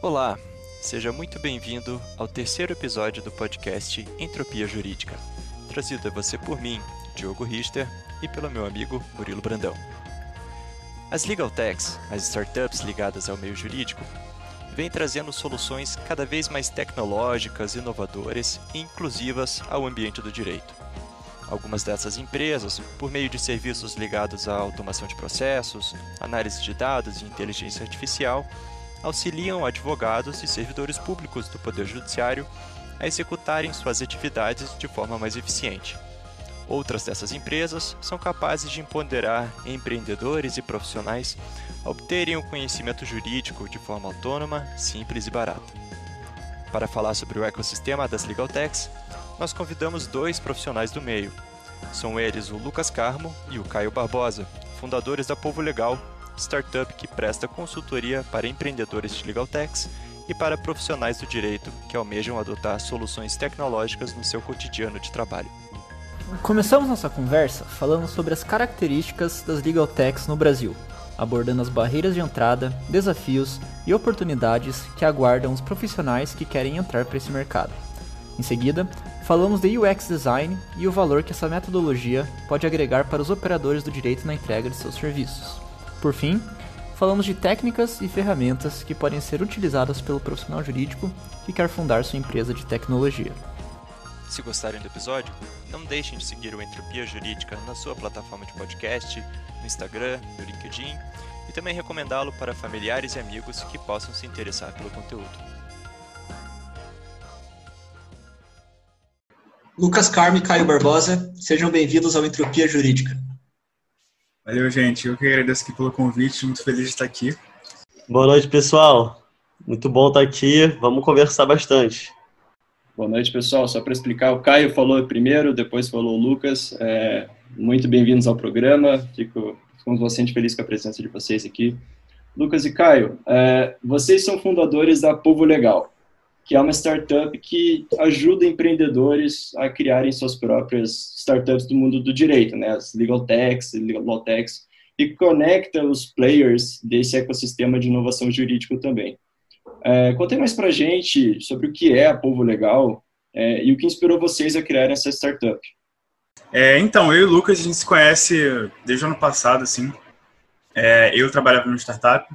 Olá, seja muito bem-vindo ao terceiro episódio do podcast Entropia Jurídica, trazido a você por mim, Diogo Richter, e pelo meu amigo Murilo Brandão. As Legal Techs, as startups ligadas ao meio jurídico, vêm trazendo soluções cada vez mais tecnológicas, inovadoras e inclusivas ao ambiente do direito. Algumas dessas empresas, por meio de serviços ligados à automação de processos, análise de dados e inteligência artificial, auxiliam advogados e servidores públicos do Poder Judiciário a executarem suas atividades de forma mais eficiente. Outras dessas empresas são capazes de empoderar empreendedores e profissionais a obterem o conhecimento jurídico de forma autônoma, simples e barata. Para falar sobre o ecossistema das Legal Techs, nós convidamos dois profissionais do meio. São eles o Lucas Carmo e o Caio Barbosa, fundadores da Povo Legal, startup que presta consultoria para empreendedores de legal techs e para profissionais do direito que almejam adotar soluções tecnológicas no seu cotidiano de trabalho. Começamos nossa conversa falando sobre as características das legal techs no Brasil, abordando as barreiras de entrada, desafios e oportunidades que aguardam os profissionais que querem entrar para esse mercado. Em seguida, falamos de UX design e o valor que essa metodologia pode agregar para os operadores do direito na entrega de seus serviços. Por fim, falamos de técnicas e ferramentas que podem ser utilizadas pelo profissional jurídico que quer fundar sua empresa de tecnologia. Se gostarem do episódio, não deixem de seguir o Entropia Jurídica na sua plataforma de podcast, no Instagram, no LinkedIn e também recomendá-lo para familiares e amigos que possam se interessar pelo conteúdo. Lucas Carme e Caio Barbosa, sejam bem-vindos ao Entropia Jurídica. Valeu, gente. Eu que agradeço aqui pelo convite, muito feliz de estar aqui. Boa noite, pessoal. Muito bom estar aqui. Vamos conversar bastante. Boa noite, pessoal. Só para explicar, o Caio falou primeiro, depois falou o Lucas. É, muito bem-vindos ao programa. Fico, ficamos bastante felizes com a presença de vocês aqui. Lucas e Caio, é, vocês são fundadores da Povo Legal, que é uma startup que ajuda empreendedores a criarem suas próprias startups do mundo do direito, né, as legal techs, legal techs, e conecta os players desse ecossistema de inovação jurídico também. É, mais para gente sobre o que é a Povo Legal é, e o que inspirou vocês a criar essa startup. É, então, eu e o Lucas, a gente se conhece desde o ano passado, assim. É, eu trabalhava numa startup,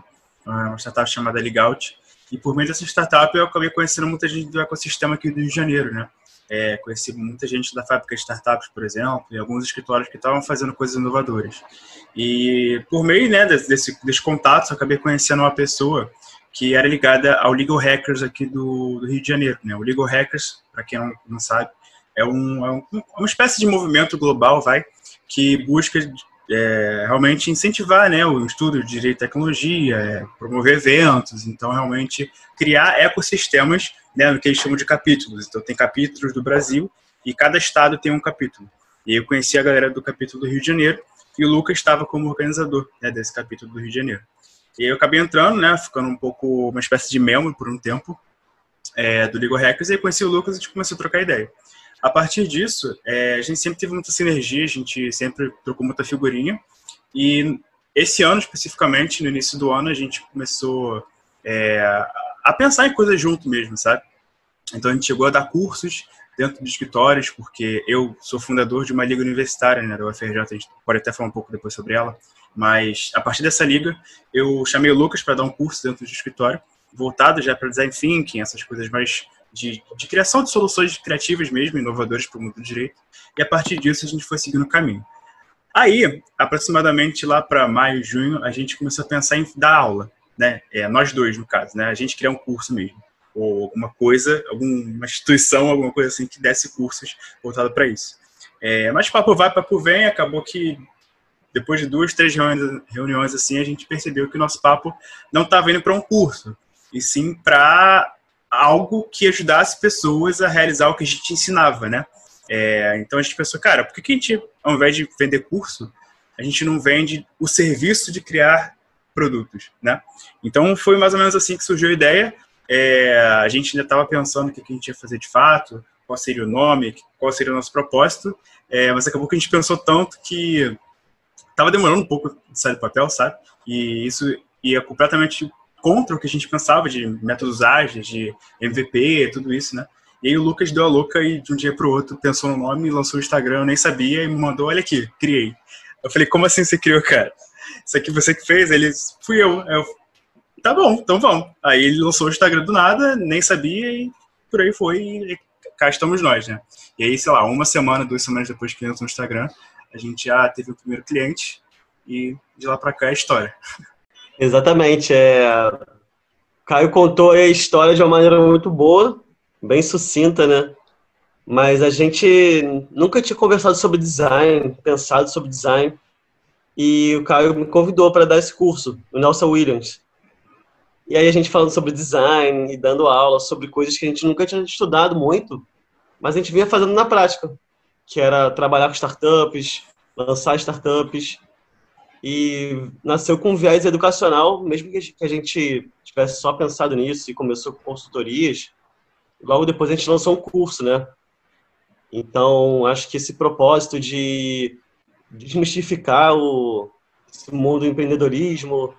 uma startup chamada Legout, e por meio dessa startup eu acabei conhecendo muita gente do ecossistema aqui do Rio de Janeiro, né? É, conheci muita gente da fábrica de startups, por exemplo, e alguns escritórios que estavam fazendo coisas inovadoras. E por meio né, desse, desse contato, eu acabei conhecendo uma pessoa que era ligada ao Legal Hackers aqui do, do Rio de Janeiro. Né? O Legal Hackers, para quem não, não sabe, é, um, é um, uma espécie de movimento global, vai, que busca é, realmente incentivar né, o estudo de direito e tecnologia, é, promover eventos, então realmente criar ecossistemas né, que eles chamam de capítulos. Então tem capítulos do Brasil e cada estado tem um capítulo. E eu conheci a galera do capítulo do Rio de Janeiro e o Lucas estava como organizador né, desse capítulo do Rio de Janeiro. E eu acabei entrando, né, ficando um pouco uma espécie de membro por um tempo é, do Legal Hackers e aí conheci o Lucas e a gente começou a trocar ideia. A partir disso, é, a gente sempre teve muita sinergia, a gente sempre trocou muita figurinha. E esse ano, especificamente, no início do ano, a gente começou é, a pensar em coisas junto mesmo, sabe? Então a gente chegou a dar cursos dentro de escritórios, porque eu sou fundador de uma liga universitária, né, da UFRJ, a gente pode até falar um pouco depois sobre ela, mas a partir dessa liga, eu chamei o Lucas para dar um curso dentro do escritório, voltado já para design thinking, essas coisas mais de, de criação de soluções criativas mesmo, inovadoras para o mundo do direito. E a partir disso a gente foi seguindo o caminho. Aí, aproximadamente lá para maio, junho, a gente começou a pensar em dar aula, né? É, nós dois, no caso, né? A gente criar um curso mesmo, ou alguma coisa, alguma instituição, alguma coisa assim que desse cursos voltado para isso. É, mas papo vai, papo vem, acabou que depois de duas, três reuniões, reuniões assim, a gente percebeu que o nosso papo não estava indo para um curso, e sim para algo que ajudasse pessoas a realizar o que a gente ensinava, né? É, então a gente pensou, cara, por que, que a gente, ao invés de vender curso, a gente não vende o serviço de criar produtos, né? Então foi mais ou menos assim que surgiu a ideia. É, a gente ainda estava pensando o que, que a gente ia fazer de fato, qual seria o nome, qual seria o nosso propósito, é, mas acabou que a gente pensou tanto que estava demorando um pouco de sair do papel, sabe? E isso ia completamente contra o que a gente pensava de métodos ágeis, de MVP, tudo isso, né? E aí o Lucas deu a louca e de um dia para o outro pensou no nome, lançou o Instagram, eu nem sabia, e me mandou, olha aqui, criei. Eu falei, como assim você criou, cara? Isso aqui você que fez? Ele, fui eu. eu tá bom, então vamos. Aí ele lançou o Instagram do nada, nem sabia, e por aí foi, e cá estamos nós, né? E aí, sei lá, uma semana, duas semanas depois que entrou no Instagram, a gente já teve o primeiro cliente, e de lá para cá é história. Exatamente. É... Caio contou a história de uma maneira muito boa, bem sucinta, né? Mas a gente nunca tinha conversado sobre design, pensado sobre design. E o Caio me convidou para dar esse curso, o Nelson Williams. E aí a gente falando sobre design e dando aula sobre coisas que a gente nunca tinha estudado muito, mas a gente vinha fazendo na prática, que era trabalhar com startups, lançar startups, e nasceu com um viés educacional, mesmo que a gente tivesse só pensado nisso e começou com consultorias, logo depois a gente lançou um curso, né? Então, acho que esse propósito de desmistificar o esse mundo do empreendedorismo,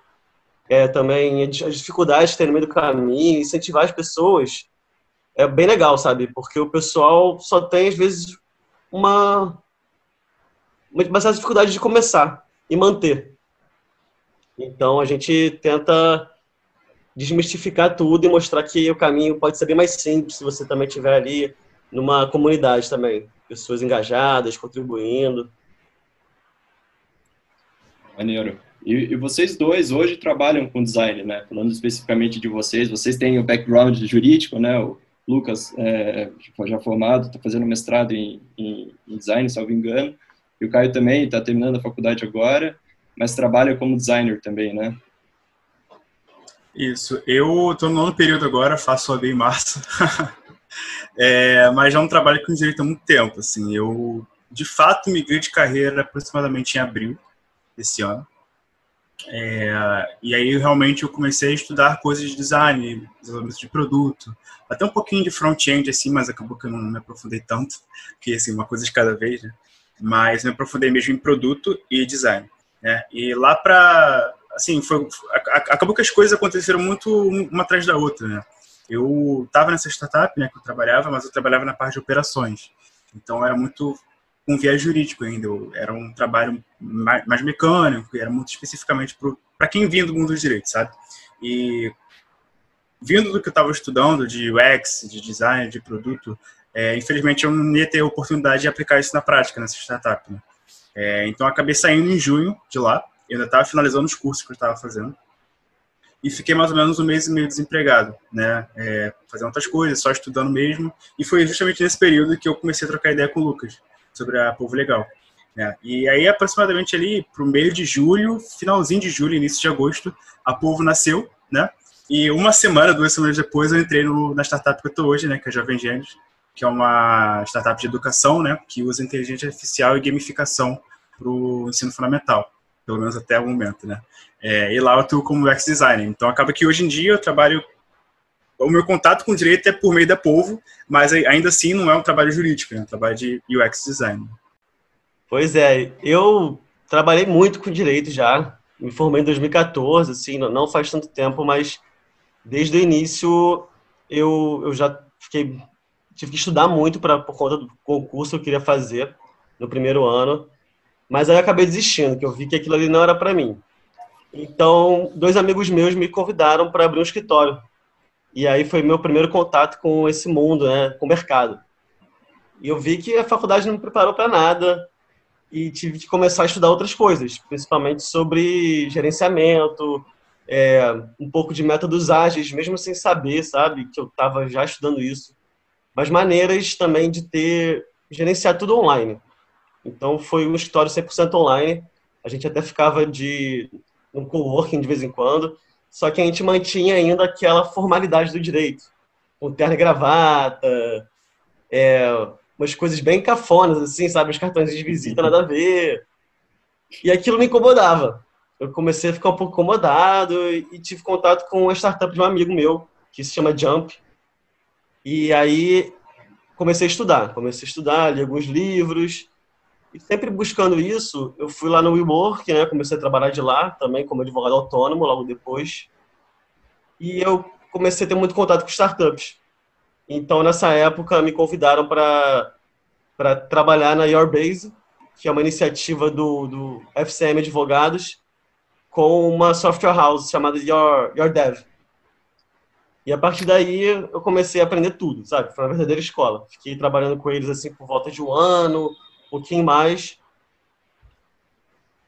é, também as dificuldades que tem no meio do caminho, incentivar as pessoas, é bem legal, sabe? Porque o pessoal só tem, às vezes, uma, uma certa dificuldade de começar e manter. Então, a gente tenta desmistificar tudo e mostrar que o caminho pode ser bem mais simples se você também estiver ali numa comunidade também. Pessoas engajadas, contribuindo. Maneiro. E, e, vocês dois hoje trabalham com design, né? Falando especificamente de vocês, vocês têm o background jurídico, né? O Lucas é, já formado, está fazendo mestrado em, em, em design, salvo engano. E o Caio também está terminando a faculdade agora, mas trabalha como designer também, né? Isso. Eu estou no nono período agora, faço a em março. é, mas já não trabalho com direito há muito tempo. Assim, eu, de fato, migrei de carreira aproximadamente em abril desse ano. É, e aí, realmente, eu comecei a estudar coisas de design, desenvolvimento de produto, até um pouquinho de front-end, assim, mas acabou que eu não me aprofundei tanto, porque, assim, uma coisa de cada vez, né? Mas me aprofundei mesmo em produto e design, né? E lá para assim, foi, acabou que as coisas aconteceram muito uma atrás da outra, né? Eu estava nessa startup, né, que eu trabalhava, mas eu trabalhava na parte de operações. Então era muito um viés jurídico ainda. Era um trabalho mais, mais mecânico, era muito especificamente para quem vinha do mundo do direito, sabe? E vindo do que eu estava estudando de UX, de design, de produto, é, infelizmente eu não ia ter a oportunidade de aplicar isso na prática nessa startup. Né? É, então acabei saindo em junho de lá eu ainda estava finalizando os cursos que eu estava fazendo. E fiquei mais ou menos um mês e meio desempregado, né? É, fazendo outras coisas, só estudando mesmo. E foi justamente nesse período que eu comecei a trocar ideia com o Lucas sobre a Povo Legal. Né? E aí, aproximadamente ali, para o meio de julho, finalzinho de julho, início de agosto, a Povo nasceu, né? E uma semana, duas semanas depois, eu entrei no, na startup que eu estou hoje, né? Que é a Jovem Gêneros, que é uma startup de educação, né? Que usa inteligência artificial e gamificação para o ensino fundamental pelo menos até o momento, né? É, e lá eu atuo como UX designer. Então acaba que hoje em dia eu trabalho o meu contato com o direito é por meio da Povo, mas ainda assim não é um trabalho jurídico, é um trabalho de UX design. Pois é, eu trabalhei muito com direito já, me formei em 2014, assim, não faz tanto tempo, mas desde o início eu, eu já fiquei tive que estudar muito para por conta do concurso que eu queria fazer no primeiro ano. Mas aí eu acabei desistindo, que eu vi que aquilo ali não era para mim. Então, dois amigos meus me convidaram para abrir um escritório. E aí foi meu primeiro contato com esse mundo, né, com o mercado. E eu vi que a faculdade não me preparou para nada e tive que começar a estudar outras coisas, principalmente sobre gerenciamento, é, um pouco de métodos ágeis, mesmo sem saber, sabe, que eu estava já estudando isso. Mas maneiras também de ter gerenciar tudo online. Então foi um escritório 100% online. A gente até ficava de um coworking de vez em quando, só que a gente mantinha ainda aquela formalidade do direito, com terno e gravata, é, umas coisas bem cafonas, assim, sabe? Os cartões de visita, nada a ver. E aquilo me incomodava. Eu comecei a ficar um pouco incomodado e tive contato com uma startup de um amigo meu, que se chama Jump. E aí comecei a estudar. Comecei a estudar, li alguns livros, e sempre buscando isso, eu fui lá no WeWork, né? Comecei a trabalhar de lá também como advogado autônomo logo depois. e eu comecei a ter muito contato com startups. Então, nessa época, me convidaram para trabalhar na Yourbase, que é uma iniciativa do, do FCM Advogados, com uma software house chamada Your, Your Dev. E a partir daí eu comecei a aprender tudo, sabe? Foi uma verdadeira escola. Fiquei trabalhando com eles assim por volta de um ano, um pouquinho mais.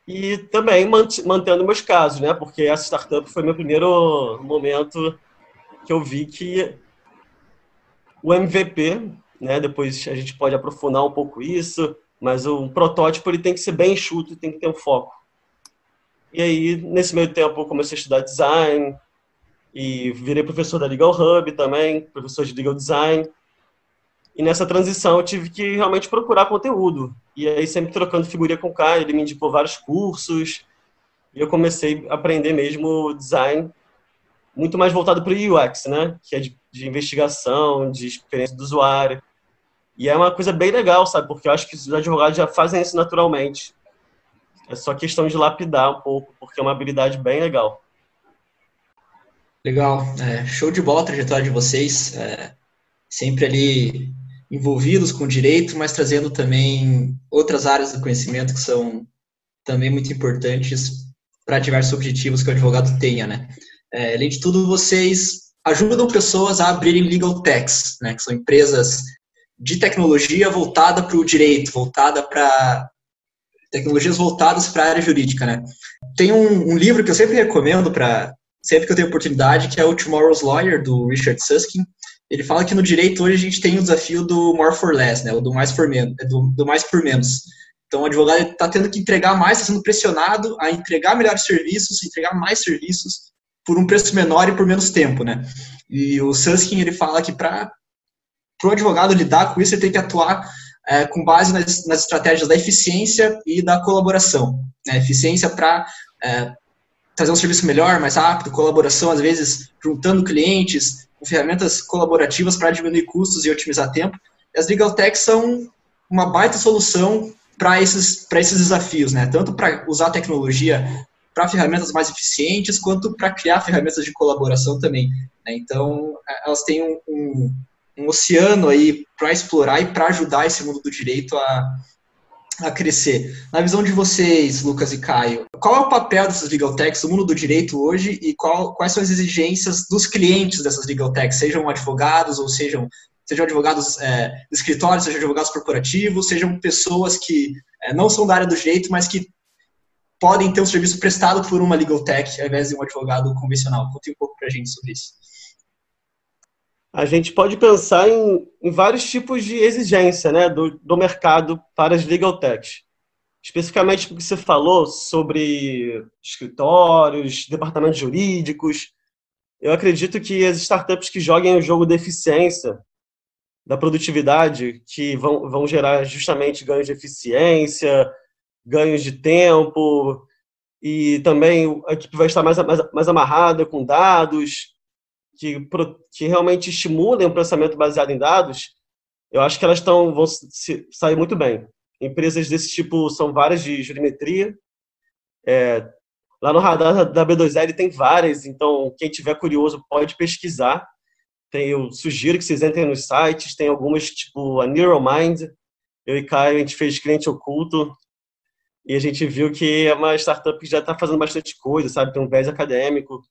E também mantendo meus casos, né? Porque essa startup foi meu primeiro momento que eu vi que o MVP, né? Depois a gente pode aprofundar um pouco isso, mas o protótipo ele tem que ser bem enxuto tem que ter um foco. E aí, nesse meio tempo, eu comecei a estudar design, e virei professor da Legal Hub também, professor de Legal Design. E nessa transição eu tive que realmente procurar conteúdo. E aí sempre trocando figurinha com o Caio, ele me indicou vários cursos. E eu comecei a aprender mesmo design muito mais voltado para o UX, né? Que é de, de, investigação, de experiência do usuário. E é uma coisa bem legal, sabe? Porque eu acho que os advogados já fazem isso naturalmente. É só questão de lapidar um pouco, porque é uma habilidade bem legal. Legal, é, show de bola a trajetória de vocês, é, sempre ali envolvidos com direito, mas trazendo também outras áreas do conhecimento que são também muito importantes para diversos objetivos que o advogado tenha, né? É, além de tudo, vocês ajudam pessoas a abrirem legal techs, né? Que são empresas de tecnologia voltada para o direito, voltada para tecnologias voltadas para a área jurídica, né? Tem um, um livro que eu sempre recomendo para sempre que eu tenho oportunidade, que é o Tomorrow's Lawyer, do Richard Susskind. Ele fala que no direito hoje a gente tem o desafio do more for less, né, do mais por menos, do, do mais por menos. Então, o advogado está tendo que entregar mais, está sendo pressionado a entregar melhores serviços, entregar mais serviços por um preço menor e por menos tempo, né? E o Susskind, ele fala que para o advogado lidar com isso, ele tem que atuar é, com base nas, nas, estratégias da eficiência e da colaboração. Né? Eficiência para é, trazer um serviço melhor, mais rápido, colaboração, às vezes juntando clientes, com ferramentas colaborativas para diminuir custos e otimizar tempo. As Legal Techs são uma baita solução para esses, esses desafios, né? Tanto para usar tecnologia para ferramentas mais eficientes, quanto para criar ferramentas de colaboração também. Né? Então, é, elas têm um, um, um oceano aí para explorar e para ajudar esse mundo do direito a, a crescer. Na visão de vocês, Lucas e Caio, qual é o papel dessas legal techs no mundo do direito hoje e qual, quais são as exigências dos clientes dessas legal techs, sejam advogados ou sejam sejam advogados é, escritórios, sejam advogados corporativos, sejam pessoas que é, não são da área do direito, mas que podem ter um serviço prestado por uma legal tech ao invés de um advogado convencional. Conte um pouco para a gente sobre isso a gente pode pensar em, em vários tipos de exigência né, do, do mercado para as legal techs. Especificamente porque você falou sobre escritórios, departamentos jurídicos. Eu acredito que as startups que joguem o jogo da eficiência, da produtividade, que vão, vão gerar justamente ganhos de eficiência, ganhos de tempo, e também a equipe vai estar mais, mais, mais amarrada com dados, que, que realmente estimulem o processamento baseado em dados, eu acho que elas estão, vão se, sair muito bem. Empresas desse tipo são várias de jurimetria. É, lá no radar da B2L tem várias, então quem tiver curioso pode pesquisar. Tem, eu sugiro que vocês entrem nos sites, tem algumas, tipo a Neuromind. Eu e Caio, a gente fez cliente oculto e a gente viu que é uma startup que já está fazendo bastante coisa, sabe? Tem um viés acadêmico.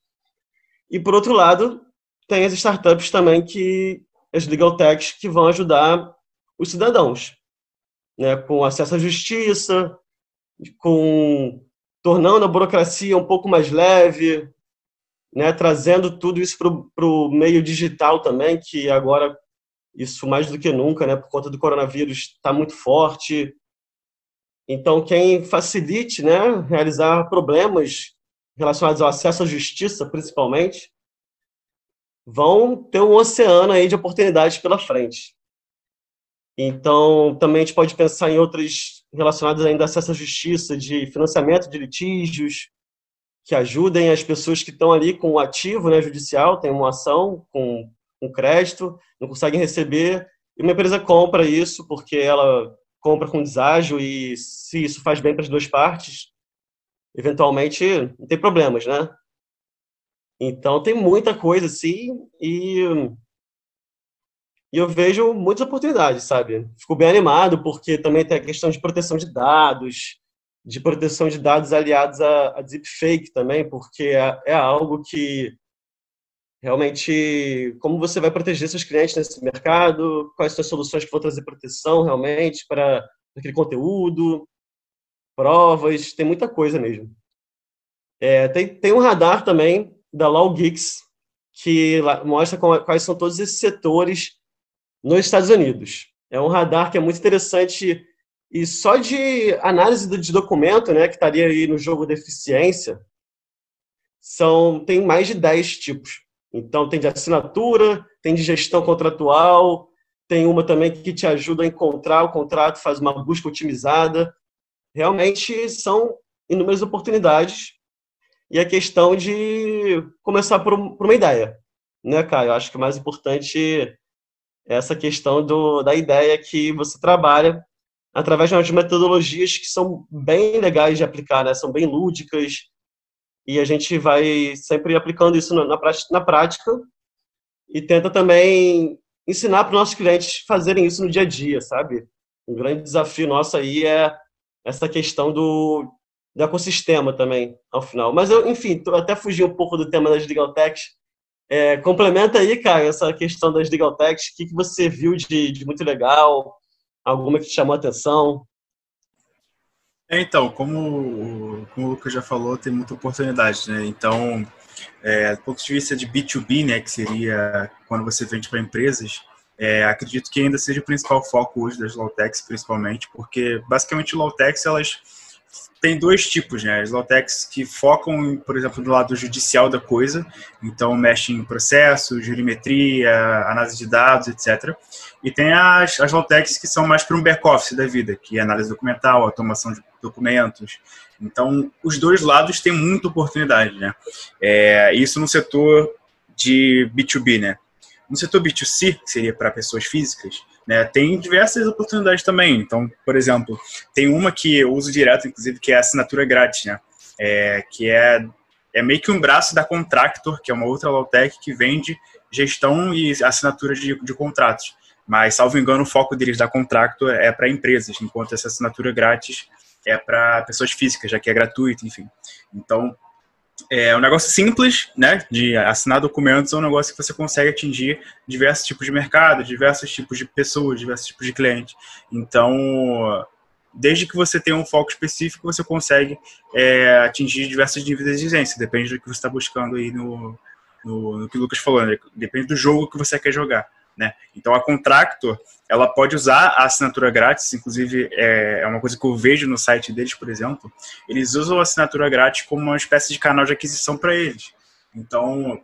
E, por outro lado, tem as startups também que as legal techs que vão ajudar os cidadãos, né, com acesso à justiça, com tornando a burocracia um pouco mais leve, né, trazendo tudo isso para o meio digital também, que agora isso mais do que nunca, né, por conta do coronavírus, está muito forte. Então, quem facilite, né, realizar problemas relacionados ao acesso à justiça, principalmente, vão ter um oceano aí de oportunidades pela frente. Então, também a gente pode pensar em outras relacionadas ainda a acesso à justiça, de financiamento de litígios, que ajudem as pessoas que estão ali com o ativo né, judicial, tem uma ação com um crédito, não conseguem receber, e uma empresa compra isso porque ela compra com deságio e se isso faz bem para as duas partes, eventualmente não tem problemas, né? Então tem muita coisa assim e, e eu vejo muitas oportunidades, sabe? Fico bem animado porque também tem a questão de proteção de dados, de proteção de dados aliados a, a deepfake também, porque é, é algo que realmente como você vai proteger seus clientes nesse mercado, quais são as soluções que vão trazer proteção realmente para aquele conteúdo, provas, tem muita coisa mesmo. É, tem, tem um radar também da Law Geeks que mostra quais são todos esses setores nos Estados Unidos. É um radar que é muito interessante e só de análise de documento, né, que estaria aí no jogo de eficiência, são, tem mais de 10 tipos. Então, tem de assinatura, tem de gestão contratual, tem uma também que te ajuda a encontrar o contrato, faz uma busca otimizada. Realmente são inúmeras oportunidades e a questão de começar por, uma ideia, né, Caio? Eu acho que o mais importante é essa questão do, da ideia que você trabalha através de umas metodologias que são bem legais de aplicar, né? São bem lúdicas e a gente vai sempre aplicando isso na, na prática e tenta também ensinar para os nossos clientes fazerem isso no dia a dia, sabe? Um grande desafio nosso aí é essa questão do, do ecossistema também, ao final. Mas, eu, enfim, até fugi um pouco do tema das legal techs. É, complementa aí, cara, essa questão das legal techs. O que, que você viu de, de muito legal? Alguma que te chamou a atenção? É, então, como, como o Lucas já falou, tem muita oportunidade, né? Então, é, do ponto de vista de B2B, né, que seria quando você vende para empresas, é, acredito que ainda seja o principal foco hoje das Lawtechs, principalmente, porque basicamente Lawtechs, elas tem dois tipos, né? As Lawtechs que focam, por exemplo, do lado judicial da coisa, então mexem em processos, jurimetria, análise de dados, etc. E tem as, as Lawtechs que são mais para um back-office da vida, que é análise documental, automação de documentos. Então, os dois lados têm muita oportunidade, né? É, isso no setor de B2B, né? No setor B2C, que seria para pessoas físicas, né, tem diversas oportunidades também. Então, por exemplo, tem uma que eu uso direto, inclusive, que é a assinatura grátis, né? É, que é, é meio que um braço da Contractor, que é uma outra low-tech que vende gestão e assinatura de, de contratos. Mas, salvo engano, o foco deles da Contractor é para empresas, enquanto essa assinatura grátis é para pessoas físicas, já que é gratuito, enfim. Então, é um negócio simples, né, de assinar documentos, é um negócio que você consegue atingir diversos tipos de mercado, diversos tipos de pessoas, diversos tipos de clientes. Então, desde que você tenha um foco específico, você consegue é, atingir diversos níveis de exigência, depende do que você está buscando aí no, no, no, que o Lucas falou, né? depende do jogo que você quer jogar. Né? Então, a Contractor, ela pode usar a assinatura grátis, inclusive é, é uma coisa que eu vejo no site deles, por exemplo, eles usam a assinatura grátis como uma espécie de canal de aquisição para eles. Então,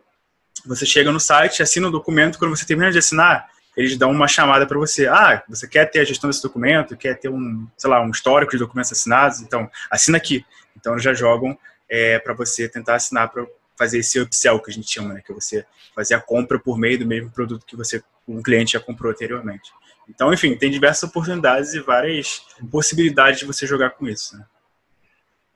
você chega no site, assina o um documento, quando você termina de assinar, eles dão uma chamada para você. Ah, você quer ter a gestão desse documento, quer ter um, sei lá, um histórico de documentos assinados, então assina aqui. Então, eles já jogam é, para você tentar assinar para fazer esse upsell que a gente chama, né? Que é você fazer a compra por meio do mesmo produto que você um cliente já comprou anteriormente. Então, enfim, tem diversas oportunidades e várias possibilidades de você jogar com isso. Né?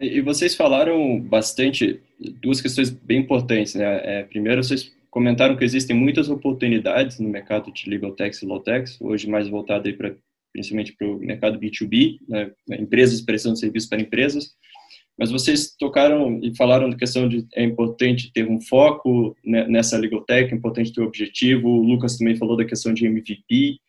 E vocês falaram bastante, duas questões bem importantes. Né? É, primeiro, vocês comentaram que existem muitas oportunidades no mercado de legal tax e law tax, hoje mais voltado aí para principalmente para o mercado B2B, né? empresas prestando serviços para empresas. Mas vocês tocaram e falaram da questão de é importante ter um foco nessa legal tech, é importante ter um objetivo. O Lucas também falou da questão de MVP.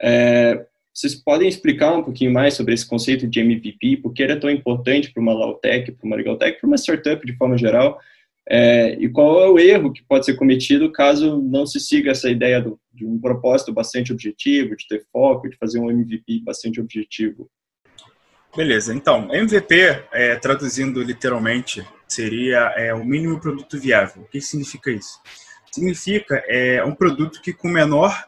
É, vocês podem explicar um pouquinho mais sobre esse conceito de MVP, por que ele é tão importante para uma Lautech, para uma Legaltech, para uma startup de forma geral, é, e qual é o erro que pode ser cometido caso não se siga essa ideia do, de um propósito bastante objetivo, de ter foco, de fazer um MVP bastante objetivo? Beleza, então, MVP, é, traduzindo literalmente, seria é, o mínimo produto viável. O que significa isso? Significa é, um produto que com menor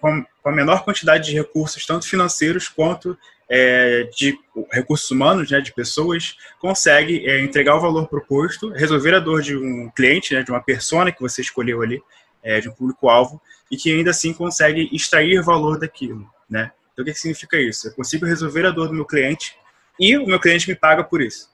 com a menor quantidade de recursos, tanto financeiros quanto é, de recursos humanos, né, de pessoas, consegue é, entregar o valor proposto, resolver a dor de um cliente, né, de uma persona que você escolheu ali, é, de um público-alvo, e que ainda assim consegue extrair valor daquilo. Né? Então, o que significa isso? Eu consigo resolver a dor do meu cliente e o meu cliente me paga por isso.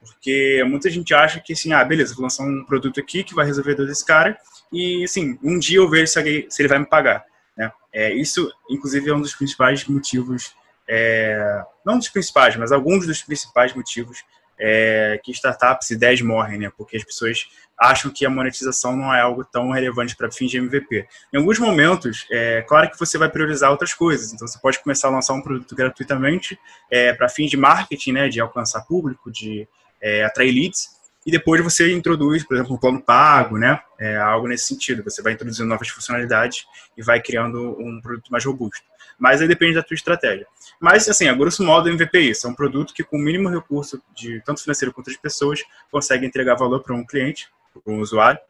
Porque muita gente acha que, assim, ah, beleza, vou lançar um produto aqui que vai resolver dor desse cara e, assim, um dia eu vejo se ele, se ele vai me pagar. Né? É, isso, inclusive, é um dos principais motivos, é, não dos principais, mas alguns dos principais motivos é, que startups, ideias morrem, né? Porque as pessoas acham que a monetização não é algo tão relevante para fins de MVP. Em alguns momentos, é claro que você vai priorizar outras coisas. Então, você pode começar a lançar um produto gratuitamente é, para fins de marketing, né? De alcançar público, de é, atrair leads. E depois você introduz, por exemplo, um plano pago, né? É, algo nesse sentido. Você vai introduzindo novas funcionalidades e vai criando um produto mais robusto mas aí depende da tua estratégia. Mas, assim, a grosso modo, MVP é isso. É um produto que, com o mínimo recurso, de tanto financeiro quanto de pessoas, consegue entregar valor para um cliente, para um usuário,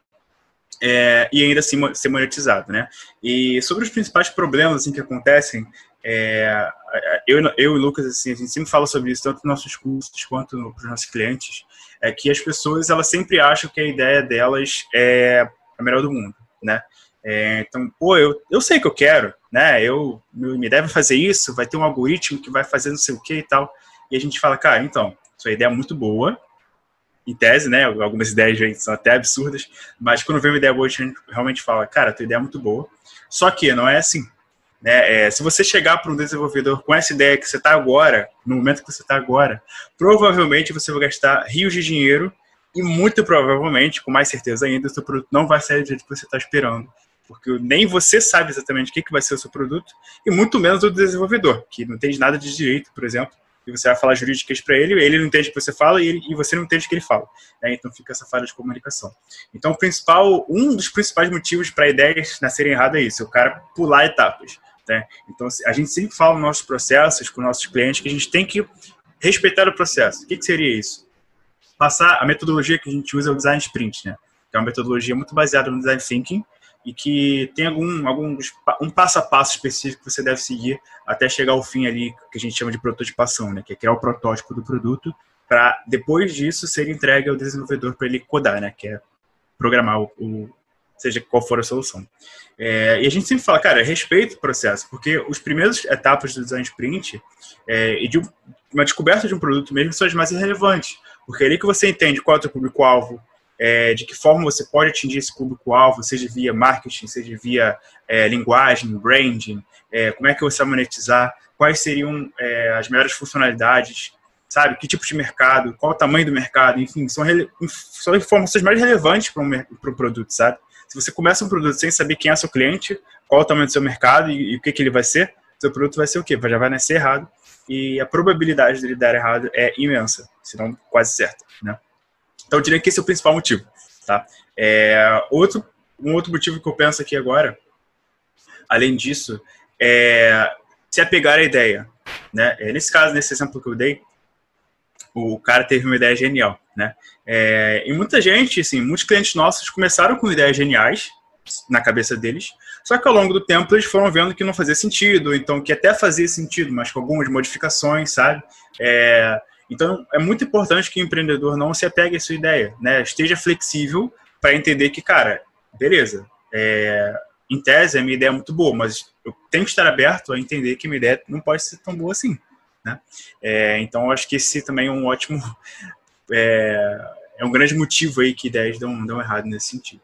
é, e ainda assim ser monetizado, né? E sobre os principais problemas assim, que acontecem, é, eu, eu e o Lucas, assim, a gente sempre fala sobre isso, tanto nos nossos cursos quanto para os nossos clientes, é que as pessoas, elas sempre acham que a ideia delas é a melhor do mundo, né? É, então, pô, eu, eu sei que eu quero, né? Eu me deve fazer isso, vai ter um algoritmo que vai fazer não sei o que e tal. E a gente fala, cara, então, sua ideia é muito boa, em tese, né? Algumas ideias gente, são até absurdas, mas quando vem uma ideia boa, a gente realmente fala, cara, tua ideia é muito boa. Só que não é assim. Né? É, se você chegar para um desenvolvedor com essa ideia que você está agora, no momento que você está agora, provavelmente você vai gastar rios de dinheiro e muito provavelmente, com mais certeza ainda, o seu produto não vai sair do jeito que você está esperando porque nem você sabe exatamente o que, que vai ser o seu produto, e muito menos o desenvolvedor, que não entende nada de direito, por exemplo, e você vai falar jurídicas para ele, ele não entende o que você fala e, ele, e você não entende o que ele fala. Né? Então fica essa falha de comunicação. Então principal, um dos principais motivos para ideias nascerem erradas é isso, o cara pular etapas. Né? Então a gente sempre fala nos nossos processos, com nossos clientes, que a gente tem que respeitar o processo. O que, que seria isso? Passar a metodologia que a gente usa é o design sprint, né? Que é uma metodologia muito baseada no design thinking, e que tem algum, algum um passo a passo específico que você deve seguir até chegar ao fim ali que a gente chama de prototipação, né, que é criar o protótipo do produto para depois disso ser entregue ao desenvolvedor para ele codar, né, que é programar o, o seja qual for a solução. É, e a gente sempre fala, cara, respeita o processo, porque os primeiros etapas do design sprint é, e de uma descoberta de um produto mesmo são as mais relevantes, porque é ali que você entende qual é o teu público-alvo, é, de que forma você pode atingir esse público-alvo, seja via marketing, seja via é, linguagem, branding, é, como é que você vai monetizar, quais seriam é, as melhores funcionalidades, sabe? Que tipo de mercado, qual o tamanho do mercado, enfim, são, são informações mais relevantes para um, um produto, sabe? Se você começa um produto sem saber quem é seu cliente, qual o tamanho do seu mercado e, e o que, que ele vai ser, seu produto vai ser o quê? Já vai nascer errado e a probabilidade dele dar errado é imensa, se não quase certa, né? Então, eu diria que esse é o principal motivo. Tá? É, outro, um outro motivo que eu penso aqui agora, além disso, é se apegar à ideia. Né? É, nesse caso, nesse exemplo que eu dei, o cara teve uma ideia genial. Né? É, e muita gente, assim, muitos clientes nossos começaram com ideias geniais na cabeça deles, só que ao longo do tempo eles foram vendo que não fazia sentido, então que até fazia sentido, mas com algumas modificações, sabe? É, então, é muito importante que o empreendedor não se apegue à sua ideia, né? Esteja flexível para entender que, cara, beleza, é, em tese a minha ideia é muito boa, mas eu tenho que estar aberto a entender que minha ideia não pode ser tão boa assim, né? É, então, acho que esse também é um ótimo, é, é, um grande motivo aí que ideias dão, dão errado nesse sentido.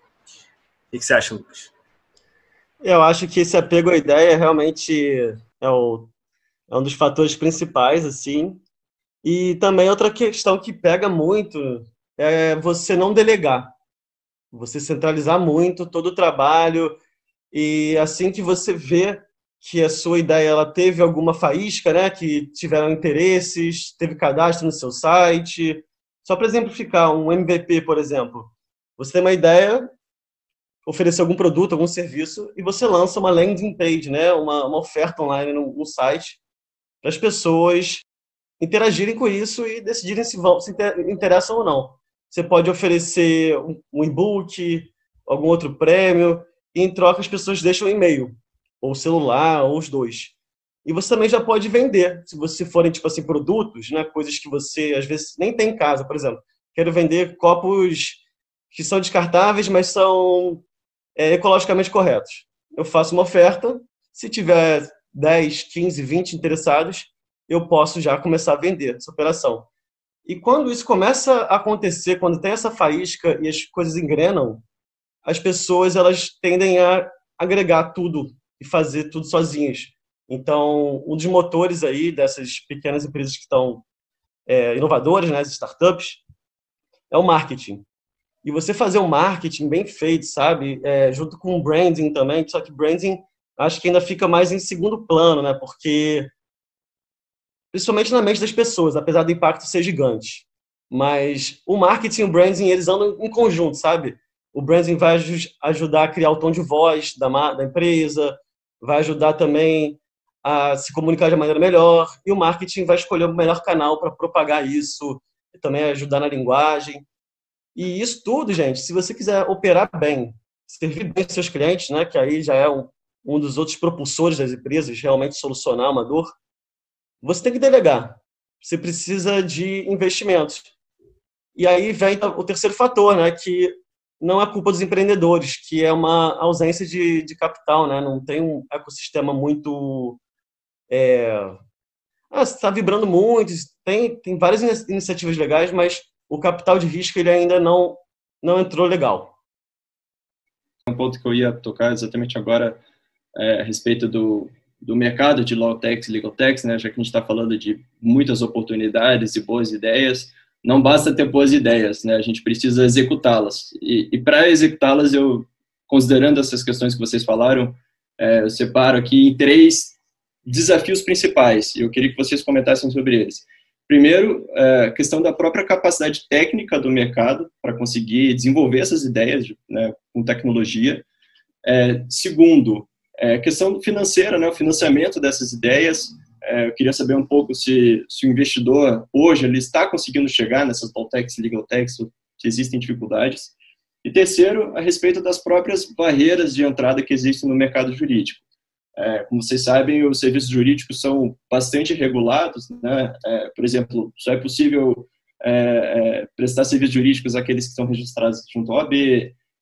O que você acha, Lucas? Eu acho que esse apego à ideia realmente é, o, é um dos fatores principais, assim, e também outra questão que pega muito é você não delegar. Você centralizar muito todo o trabalho e assim que você vê que a sua ideia ela teve alguma faísca, né, que tiveram interesses, teve cadastro no seu site. Só para exemplificar, um MVP, por exemplo. Você tem uma ideia, oferecer algum produto, algum serviço, e você lança uma landing page, né, uma, uma oferta online no, no site, para as pessoas interagirem com isso e decidirem se vão se interessam ou não. Você pode oferecer um e-book, algum outro prêmio, e em troca as pessoas deixam um e-mail, ou celular, ou os dois. E você também já pode vender, se você forem tipo assim produtos, né, coisas que você às vezes nem tem em casa, por exemplo. Quero vender copos que são descartáveis, mas são é, ecologicamente corretos. Eu faço uma oferta, se tiver 10, 15, 20 interessados, eu posso já começar a vender essa operação. E quando isso começa a acontecer, quando tem essa faísca e as coisas engrenam, as pessoas elas tendem a agregar tudo e fazer tudo sozinhas. Então, um dos motores aí dessas pequenas empresas que estão é, inovadoras, né, as startups, é o marketing. E você fazer um marketing bem feito, sabe, é, junto com o branding também, só que branding acho que ainda fica mais em segundo plano, né, porque principalmente na mente das pessoas, apesar do impacto ser gigante. Mas o marketing e o branding, eles andam em conjunto, sabe? O branding vai ajudar a criar o tom de voz da, da empresa, vai ajudar também a se comunicar de maneira melhor, e o marketing vai escolher o melhor canal para propagar isso, e também ajudar na linguagem. E isso tudo, gente, se você quiser operar bem, servir bem seus clientes, né, que aí já é um, um dos outros propulsores das empresas, realmente solucionar uma dor, você tem que delegar. Você precisa de investimentos. E aí vem o terceiro fator, né, que não é culpa dos empreendedores, que é uma ausência de, de capital, né? Não tem um ecossistema muito é... ah, está vibrando muito, tem tem várias iniciativas legais, mas o capital de risco ele ainda não não entrou legal. Um ponto que eu ia tocar exatamente agora é, a respeito do do mercado de law tax e legal tax, né, já que a gente está falando de muitas oportunidades e boas ideias, não basta ter boas ideias, né, a gente precisa executá-las. E, e para executá-las, eu, considerando essas questões que vocês falaram, é, eu separo aqui em três desafios principais, e eu queria que vocês comentassem sobre eles. Primeiro, é, a questão da própria capacidade técnica do mercado para conseguir desenvolver essas ideias né, com tecnologia. É, segundo, é, questão financeira, né, o financiamento dessas ideias. É, eu queria saber um pouco se, se o investidor hoje ele está conseguindo chegar nessas Baltecs, Legal Techs, se existem dificuldades. E terceiro, a respeito das próprias barreiras de entrada que existem no mercado jurídico. É, como vocês sabem, os serviços jurídicos são bastante regulados. Né? É, por exemplo, só é possível é, é prestar serviços jurídicos àqueles que estão registrados junto à OAB,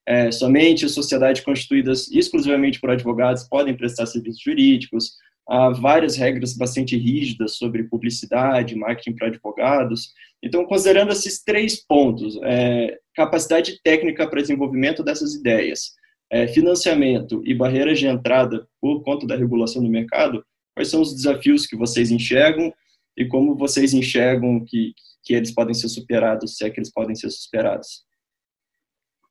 é, somente sociedades constituídas exclusivamente por advogados podem prestar serviços jurídicos. Há várias regras bastante rígidas sobre publicidade, marketing para advogados. Então, considerando esses três pontos, é, capacidade técnica para desenvolvimento dessas ideias, é, financiamento e barreiras de entrada por conta da regulação do mercado, quais são os desafios que vocês enxergam e como vocês enxergam que, que eles podem ser superados, se é que eles podem ser superados?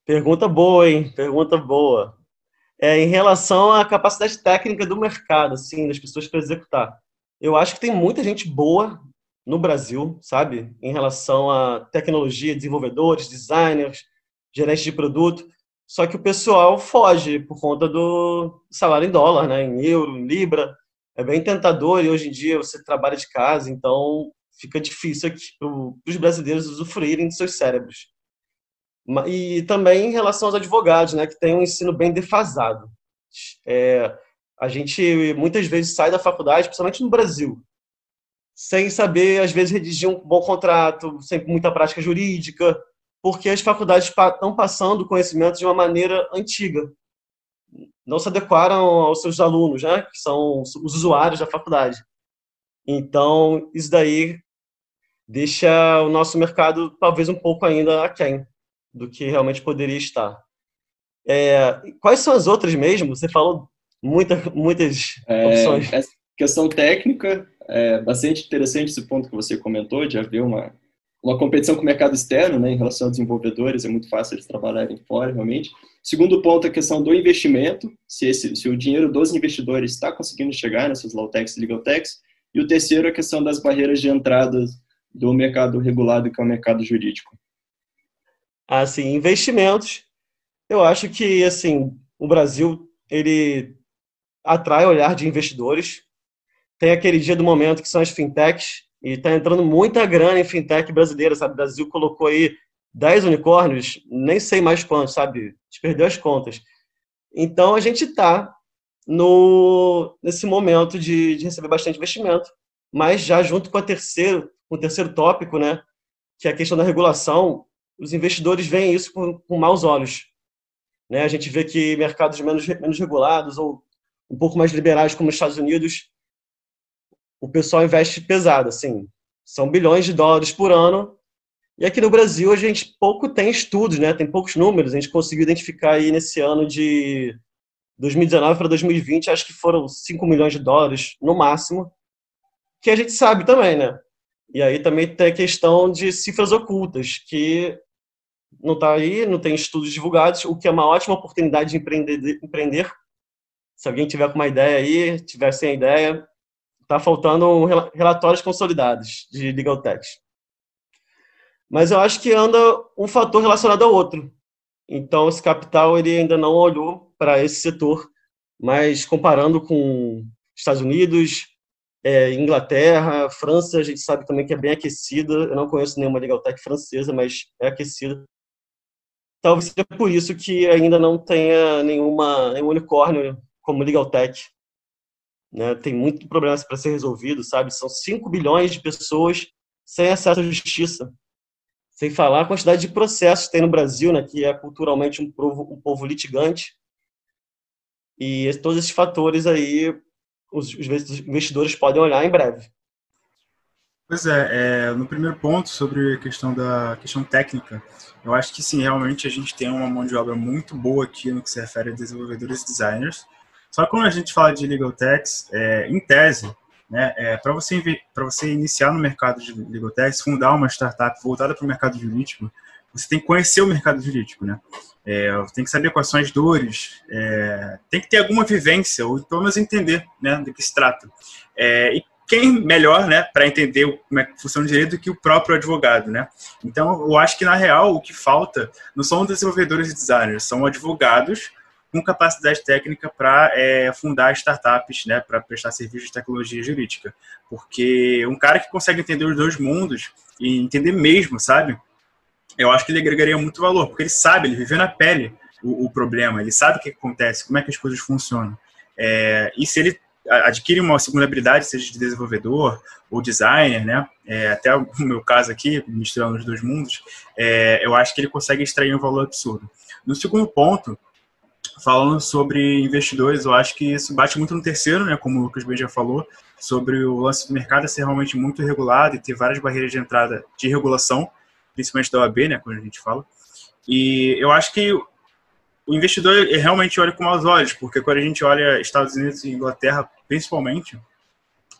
Pergunta boa, hein? Pergunta boa. É, em relação à capacidade técnica do mercado, assim, das pessoas para executar. Eu acho que tem muita gente boa no Brasil, sabe? Em relação à tecnologia, desenvolvedores, designers, gerentes de produto. Só que o pessoal foge por conta do salário em dólar, né? Em euro, em libra. É bem tentador e hoje em dia você trabalha de casa, então fica difícil para os brasileiros usufruírem de seus cérebros. E também em relação aos advogados, né, que tem um ensino bem defasado. É, a gente muitas vezes sai da faculdade, principalmente no Brasil, sem saber, às vezes, redigir um bom contrato, sem muita prática jurídica, porque as faculdades estão passando conhecimento de uma maneira antiga. Não se adequaram aos seus alunos, né, que são os usuários da faculdade. Então, isso daí deixa o nosso mercado talvez um pouco ainda aquém do que realmente poderia estar. É, quais são as outras mesmo? Você falou muita, muitas é, opções. Essa questão técnica, é bastante interessante esse ponto que você comentou, de haver uma, uma competição com o mercado externo, né, em relação a desenvolvedores, é muito fácil eles trabalharem fora, realmente. Segundo ponto, a questão do investimento, se, esse, se o dinheiro dos investidores está conseguindo chegar nessas low-techs e legal-techs. E o terceiro, a questão das barreiras de entrada do mercado regulado, que é o mercado jurídico assim, investimentos. Eu acho que assim, o Brasil ele atrai o olhar de investidores. Tem aquele dia do momento que são as fintechs e está entrando muita grana em fintech brasileira, sabe? O Brasil colocou aí 10 unicórnios, nem sei mais quantos, sabe? Perdeu as contas. Então a gente está nesse momento de, de, receber bastante investimento, mas já junto com a terceiro, o terceiro tópico, né, que é a questão da regulação, os investidores veem isso com, com maus olhos. Né? A gente vê que mercados menos, menos regulados ou um pouco mais liberais, como os Estados Unidos, o pessoal investe pesado. Assim, são bilhões de dólares por ano E aqui no Brasil a gente pouco tem estudos, né? Tem poucos números. A gente conseguiu identificar aí nesse ano de 2019 para 2020, acho que foram 5 milhões de dólares no máximo, que a gente sabe também, né? E aí também tem a questão de cifras ocultas, que não está aí, não tem estudos divulgados, o que é uma ótima oportunidade de empreender. empreender. Se alguém tiver com uma ideia aí, tiver sem ideia, está faltando relatórios consolidados de legal tech. Mas eu acho que anda um fator relacionado ao outro. Então, esse capital ele ainda não olhou para esse setor, mas comparando com Estados Unidos, é, Inglaterra, França, a gente sabe também que é bem aquecida. Eu não conheço nenhuma legal tech francesa, mas é aquecida. Talvez seja por isso que ainda não tenha nenhuma, nenhum unicórnio como legal tech. Né? Tem muito problemas para ser resolvido, sabe? São 5 bilhões de pessoas sem acesso à justiça. Sem falar a quantidade de processos que tem no Brasil, né, que é culturalmente um povo, um povo litigante. E todos esses fatores aí os, os investidores podem olhar em breve. Pois é, é, no primeiro ponto sobre a questão da questão técnica, eu acho que sim, realmente a gente tem uma mão de obra muito boa aqui no que se refere a desenvolvedores e designers. Só que quando a gente fala de legal techs, é, em tese, né? É, para você, você iniciar no mercado de legal tech, fundar uma startup voltada para o mercado jurídico, você tem que conhecer o mercado jurídico, né? É, tem que saber quais são as dores, é, tem que ter alguma vivência, ou pelo menos entender né, do que se trata. É, e quem melhor né, para entender como é que funciona o direito do que o próprio advogado, né? Então, eu acho que, na real, o que falta não são desenvolvedores e designers, são advogados com capacidade técnica para é, fundar startups, né, para prestar serviços de tecnologia jurídica. Porque um cara que consegue entender os dois mundos e entender mesmo, sabe? Eu acho que ele agregaria muito valor, porque ele sabe, ele vive na pele o, o problema, ele sabe o que acontece, como é que as coisas funcionam. É, e se ele adquire uma segunda habilidade, seja de desenvolvedor ou designer, né? É, até o meu caso aqui, misturando os dois mundos, é, eu acho que ele consegue extrair um valor absurdo. No segundo ponto, falando sobre investidores, eu acho que isso bate muito no terceiro, né, como o Lucas bem já falou, sobre o lance do mercado ser realmente muito regulado e ter várias barreiras de entrada de regulação, principalmente da OAB, né, quando a gente fala. E eu acho que o investidor realmente olha com maus olhos, porque quando a gente olha Estados Unidos e Inglaterra, principalmente,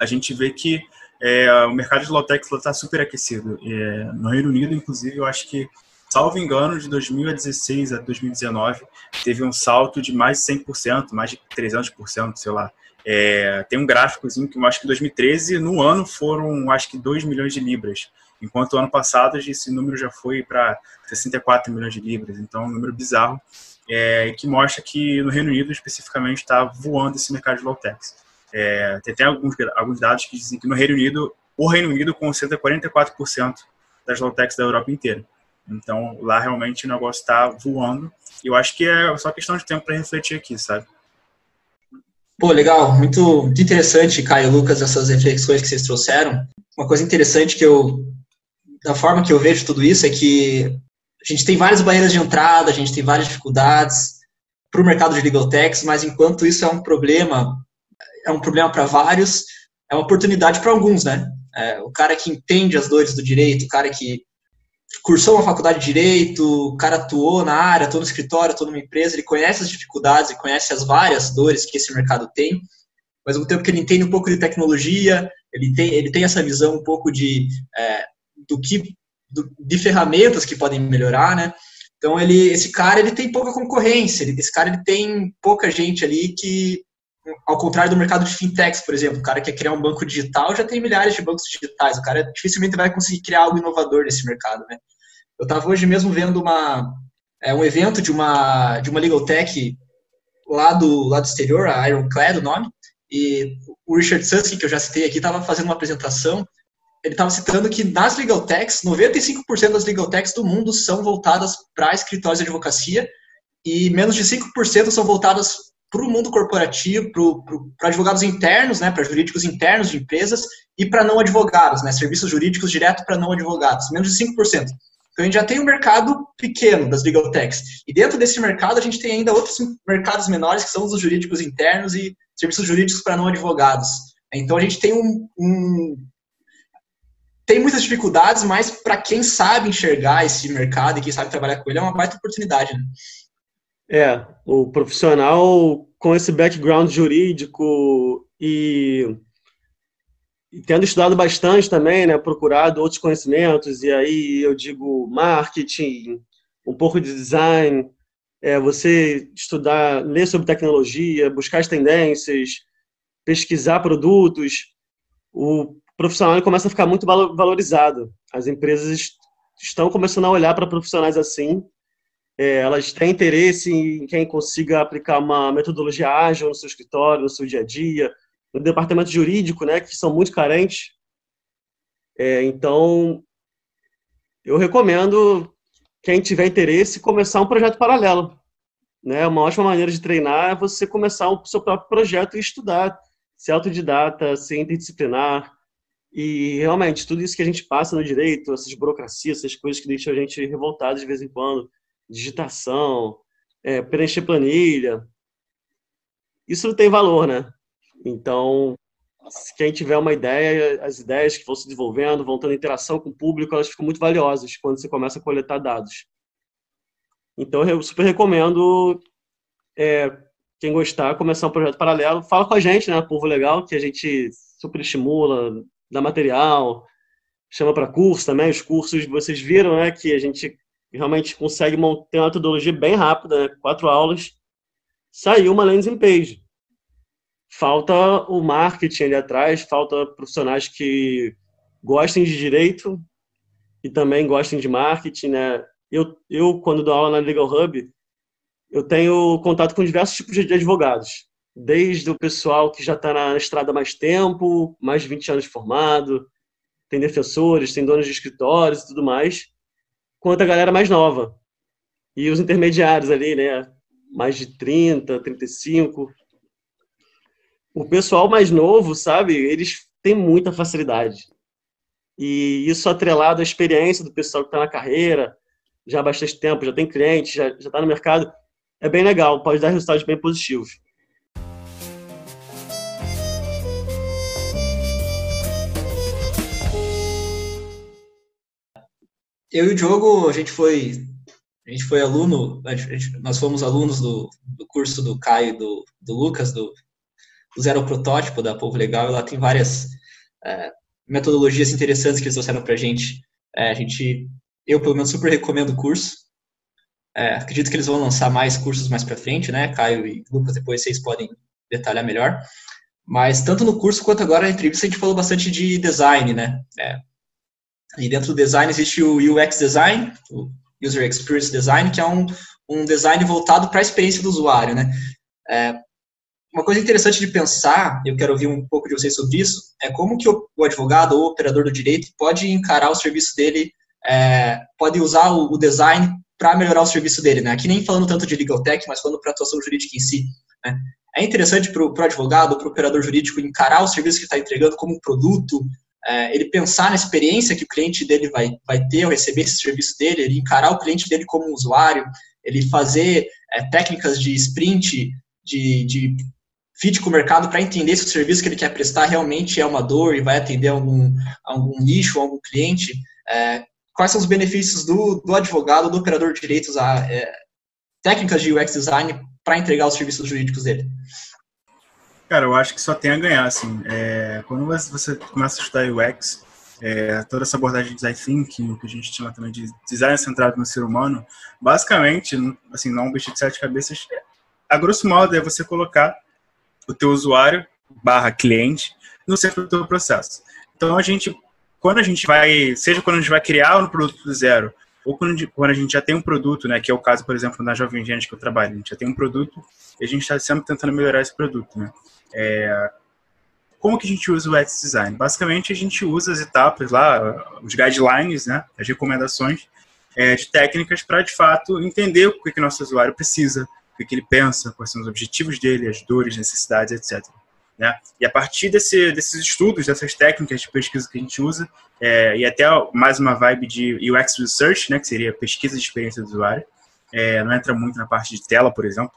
a gente vê que é, o mercado de low-tech está super aquecido. É, no Reino Unido, inclusive, eu acho que salvo engano, de 2016 a 2019, teve um salto de mais de 100%, mais de 300%, sei lá. É, tem um gráficozinho que eu acho que 2013, no ano, foram acho que 2 milhões de libras, enquanto o ano passado esse número já foi para 64 milhões de libras, então é um número bizarro, é, que mostra que no Reino Unido, especificamente, está voando esse mercado de low-techs. É, tem até alguns, alguns dados que dizem que no Reino Unido, o Reino Unido concentra 44% das low-techs da Europa inteira. Então, lá realmente o negócio está voando. E eu acho que é só questão de tempo para refletir aqui, sabe? Pô, legal. Muito, muito interessante, Caio e Lucas, essas reflexões que vocês trouxeram. Uma coisa interessante que eu, da forma que eu vejo tudo isso, é que a gente tem várias barreiras de entrada, a gente tem várias dificuldades para o mercado de legal techs, mas enquanto isso é um problema, é um problema para vários, é uma oportunidade para alguns, né? É, o cara que entende as dores do direito, o cara que cursou uma faculdade de direito, o cara atuou na área, atuou no escritório, atuou numa empresa, ele conhece as dificuldades e conhece as várias dores que esse mercado tem, mas ao mesmo tempo que ele entende um pouco de tecnologia, ele tem, ele tem essa visão um pouco de é, do que do, de ferramentas que podem melhorar, né? Então ele, esse cara ele tem pouca concorrência, ele, esse cara ele tem pouca gente ali que ao contrário do mercado de fintechs, por exemplo, o cara quer criar um banco digital, já tem milhares de bancos digitais, o cara dificilmente vai conseguir criar algo inovador nesse mercado, né? Eu estava hoje mesmo vendo uma, é, um evento de uma, de uma legal tech lá do, lá do exterior, a Ironclad, o nome, e o Richard Susskind, que eu já citei aqui, estava fazendo uma apresentação, ele estava citando que nas legal techs, 95% das legal techs do mundo são voltadas para escritórios de advocacia e menos de 5% são voltadas para o mundo corporativo, para advogados internos, né, para jurídicos internos de empresas e para não advogados, né, serviços jurídicos direto para não advogados, menos de 5%. Então a gente já tem um mercado pequeno das legal techs. E dentro desse mercado a gente tem ainda outros mercados menores que são os jurídicos internos e serviços jurídicos para não advogados. Então a gente tem um, um tem muitas dificuldades, mas para quem sabe enxergar esse mercado e quem sabe trabalhar com ele, é uma baita oportunidade. Né? É, o profissional com esse background jurídico e, e, tendo estudado bastante também, né, procurado outros conhecimentos, e aí eu digo marketing, um pouco de design, é, você estudar, ler sobre tecnologia, buscar as tendências, pesquisar produtos, o profissional começa a ficar muito valorizado. As empresas estão começando a olhar para profissionais assim. É, elas têm interesse em quem consiga aplicar uma metodologia ágil no seu escritório, no seu dia a dia, no departamento jurídico, né, que são muito carentes. É, então, eu recomendo quem tiver interesse começar um projeto paralelo. Né? Uma ótima maneira de treinar é você começar o seu próprio projeto e estudar, ser autodidata, ser interdisciplinar, e realmente, tudo isso que a gente passa no direito, essas burocracias, essas coisas que deixam a gente revoltado de vez em quando, digitação, é, preencher planilha, isso não tem valor, né? Então, quem tiver uma ideia, as ideias que vão se desenvolvendo, vão tendo interação com o público, elas ficam muito valiosas quando você começa a coletar dados. Então, eu super recomendo é, quem gostar começar um projeto paralelo. Fala com a gente, né? Povo Legal, que a gente super estimula, dá material, chama para curso também. Os cursos, vocês viram, né, que a gente realmente consegue ter uma metodologia bem rápida, né? quatro aulas, saiu uma landing page. Falta o marketing ali atrás, falta profissionais que gostem de direito e também gostem de marketing, né? Eu, eu quando dou aula na Legal Hub, eu tenho contato com diversos tipos de advogados desde o pessoal que já está na estrada há mais tempo, mais de 20 anos formado, tem defensores, tem donos de escritórios e tudo mais, quanto a galera mais nova. E os intermediários ali, né? Mais de 30, 35. O pessoal mais novo, sabe? Eles têm muita facilidade. E isso atrelado à experiência do pessoal que está na carreira, já há bastante tempo, já tem cliente, já está no mercado, é bem legal, pode dar resultados bem positivos. Eu e o Diogo, a gente foi, a gente foi aluno, gente, nós fomos alunos do, do curso do Caio e do, do Lucas, do, do Zero Protótipo da Povo Legal, e lá tem várias é, metodologias interessantes que eles trouxeram para a gente. É, a gente, eu pelo menos super recomendo o curso. É, acredito que eles vão lançar mais cursos mais para frente, né? Caio e Lucas, depois vocês podem detalhar melhor. Mas tanto no curso quanto agora na entrevista a gente falou bastante de design, né? É, e dentro do design existe o UX Design, o User Experience Design, que é um, um design voltado para a experiência do usuário, né? É, uma coisa interessante de pensar, eu quero ouvir um pouco de vocês sobre isso, é como que o, o advogado ou o operador do direito pode encarar o serviço dele, é, pode usar o, o design para melhorar o serviço dele, né? Aqui nem falando tanto de legal tech, mas falando para a atuação jurídica em si. Né? É interessante para o advogado, para o operador jurídico encarar o serviço que está entregando como um produto, é, ele pensar na experiência que o cliente dele vai, vai ter ao receber esse serviço dele, ele encarar o cliente dele como um usuário, ele fazer é, técnicas de sprint, de, de fit com o mercado para entender se o serviço que ele quer prestar realmente é uma dor e vai atender algum, algum nicho, algum cliente. É, quais são os benefícios do, do advogado, do operador de direitos, a é, técnicas de UX design para entregar os serviços jurídicos dele? Cara, eu acho que só tem a ganhar, assim. É, quando você começa a estudar UX, é, toda essa abordagem de design thinking, que a gente chama também de design centrado no ser humano, basicamente, assim, não um bicho de sete cabeças, a grosso modo é você colocar o teu usuário barra cliente no centro do teu processo. Então, a gente, quando a gente vai, seja quando a gente vai criar um produto do zero, ou quando a, gente, quando a gente já tem um produto, né, que é o caso, por exemplo, na Jovem Gente que eu trabalho, a gente já tem um produto e a gente está sempre tentando melhorar esse produto, né. É, como que a gente usa o UX Design? Basicamente, a gente usa as etapas lá, os guidelines, né, as recomendações é, de técnicas para, de fato, entender o que, que nosso usuário precisa, o que, que ele pensa, quais são os objetivos dele, as dores, necessidades, etc. Né? E a partir desse, desses estudos, dessas técnicas de pesquisa que a gente usa, é, e até mais uma vibe de UX Research, né, que seria pesquisa de experiência do usuário, é, não entra muito na parte de tela, por exemplo.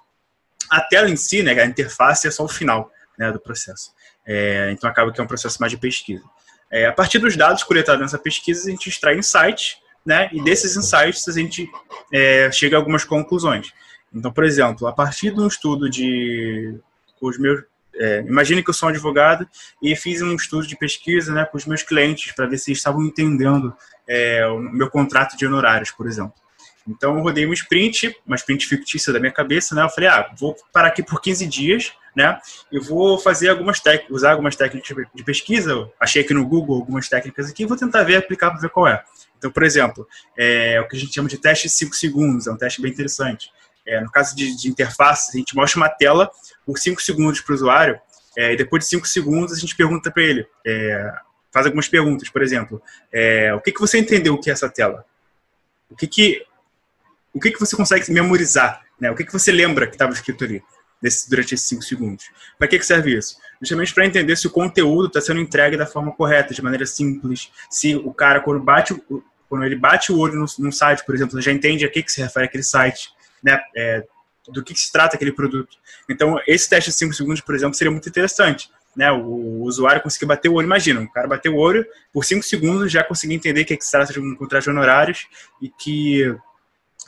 A tela em si, né, a interface é só o final né, do processo. É, então acaba que é um processo mais de pesquisa. É, a partir dos dados coletados nessa pesquisa, a gente extrai insights, né? E desses insights a gente é, chega a algumas conclusões. Então, por exemplo, a partir de um estudo de os meus é, imagine que eu sou um advogado e fiz um estudo de pesquisa né, com os meus clientes para ver se estavam entendendo é, o meu contrato de honorários, por exemplo. Então, eu rodei um sprint, uma sprint fictícia da minha cabeça, né? Eu falei, ah, vou parar aqui por 15 dias, né? E vou fazer algumas técnicas, usar algumas técnicas de pesquisa. Eu achei aqui no Google algumas técnicas aqui, vou tentar ver, aplicar para ver qual é. Então, por exemplo, é o que a gente chama de teste de 5 segundos, é um teste bem interessante. É, no caso de, de interface, a gente mostra uma tela por 5 segundos para o usuário, é, e depois de 5 segundos a gente pergunta para ele, é, faz algumas perguntas, por exemplo, é, o que, que você entendeu que é essa tela? O que, que o que, que você consegue memorizar? Né? O que, que você lembra que estava escrito ali durante esses cinco segundos? Para que, que serve isso? Justamente para entender se o conteúdo está sendo entregue da forma correta, de maneira simples. Se o cara, quando, bate, quando ele bate o olho num, site, por exemplo, já entende a que, que se refere aquele site, né? É, do que, que, se trata aquele produto. Então, esse teste de 5 segundos, por exemplo, seria muito interessante. Né, o usuário conseguir bater o olho, imagina, o cara bateu o olho, por 5 segundos já conseguir entender que, que se trata de um contrato de honorários e que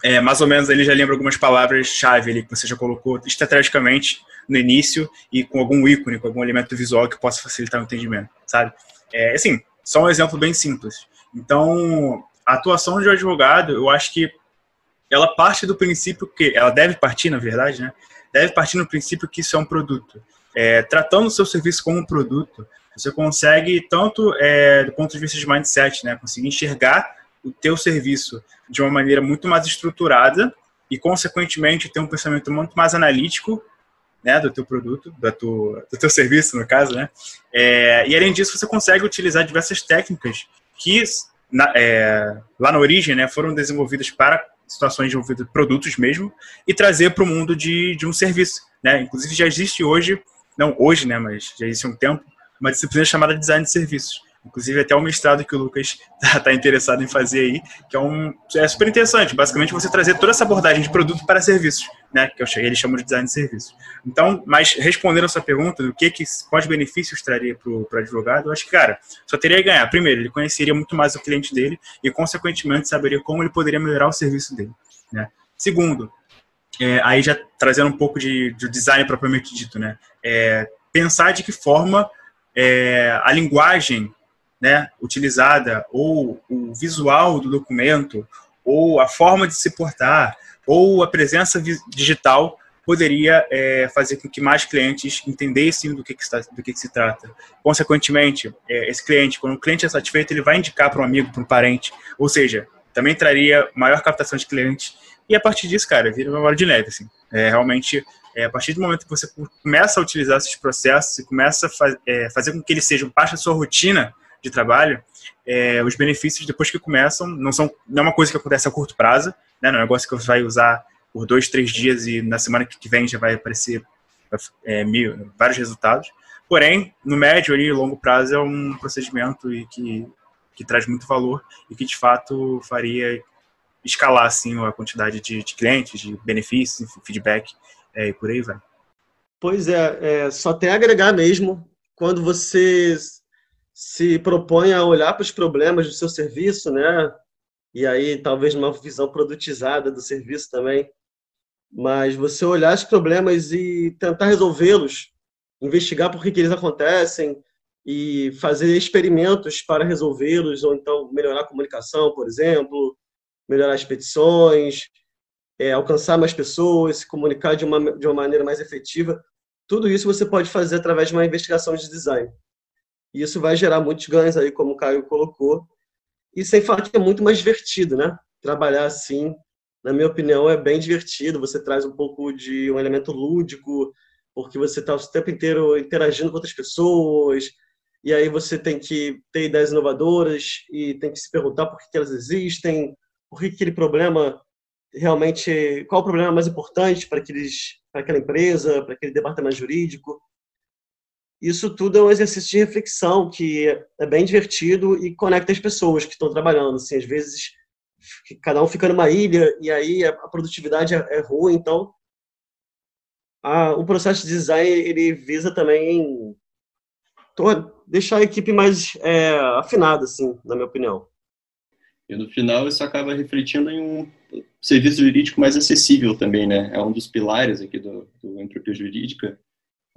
é, mais ou menos ele já lembra algumas palavras-chave ali que você já colocou estrategicamente no início e com algum ícone, com algum elemento visual que possa facilitar o entendimento, sabe? É, assim, só um exemplo bem simples. Então, a atuação de um advogado, eu acho que ela parte do princípio que, ela deve partir, na verdade, né? Deve partir no princípio que isso é um produto. É, tratando o seu serviço como um produto, você consegue, tanto é, do ponto de vista de mindset, né? Conseguir enxergar o teu serviço de uma maneira muito mais estruturada e, consequentemente, ter um pensamento muito mais analítico né, do teu produto, do teu, serviço, no caso, né? É, e, além disso, você consegue utilizar diversas técnicas que, na, é, lá na origem, né, foram desenvolvidas para situações de produtos mesmo, e trazer para o mundo de, de um serviço, né? Inclusive, já existe hoje, não hoje, né, mas já existe um tempo, uma disciplina chamada Design de Serviços, Inclusive, até o mestrado que o Lucas está tá interessado em fazer aí, que é, um, é super interessante. Basicamente, você trazer toda essa abordagem de produto para serviços, né? Que eu eles chamam de design de serviços. Então, mas respondendo a sua pergunta, do que, que quais benefícios traria para o advogado, eu acho que, cara, só teria a ganhar. Primeiro, ele conheceria muito mais o cliente dele e, consequentemente, saberia como ele poderia melhorar o serviço dele. Né? Segundo, é, aí já trazendo um pouco de, de design propriamente dito, né? É, pensar de que forma é, a linguagem né, utilizada, ou o visual do documento, ou a forma de se portar, ou a presença digital poderia é, fazer com que mais clientes entendessem do que, que, está, do que, que se trata. Consequentemente, é, esse cliente, quando o cliente é satisfeito, ele vai indicar para um amigo, para um parente, ou seja, também traria maior captação de clientes. E a partir disso, cara, vira uma bola de neve. Assim. É, realmente, é, a partir do momento que você começa a utilizar esses processos e começa a é, fazer com que eles sejam parte da sua rotina, de trabalho, é, os benefícios depois que começam não são não é uma coisa que acontece a curto prazo, né? Não é um negócio que você vai usar por dois, três dias e na semana que vem já vai aparecer é, mil, vários resultados. Porém, no médio e longo prazo é um procedimento e que, que traz muito valor e que de fato faria escalar assim a quantidade de, de clientes, de benefícios, feedback é, e por aí vai. Pois é, é, só tem a agregar mesmo quando você se propõe a olhar para os problemas do seu serviço, né? E aí talvez uma visão produtizada do serviço também. Mas você olhar os problemas e tentar resolvê-los, investigar por que, que eles acontecem e fazer experimentos para resolvê-los, ou então melhorar a comunicação, por exemplo, melhorar as petições, é, alcançar mais pessoas, se comunicar de uma, de uma maneira mais efetiva. Tudo isso você pode fazer através de uma investigação de design. E isso vai gerar muitos ganhos aí, como o Caio colocou. E sem falar que é muito mais divertido, né? Trabalhar assim, na minha opinião, é bem divertido. Você traz um pouco de um elemento lúdico, porque você está o tempo inteiro interagindo com outras pessoas, e aí você tem que ter ideias inovadoras e tem que se perguntar por que, elas existem, por que aquele problema realmente, qual o problema mais importante para aqueles, para aquela empresa, para aquele departamento jurídico isso tudo é um exercício de reflexão que é bem divertido e conecta as pessoas que estão trabalhando. Assim, às vezes, cada um fica numa ilha e aí a produtividade é, é ruim. Então, o processo de design ele visa também deixar a equipe mais é, afinada, assim, na minha opinião. E no final isso acaba refletindo em um serviço jurídico mais acessível também, né? É um dos pilares aqui do, do entropia jurídica.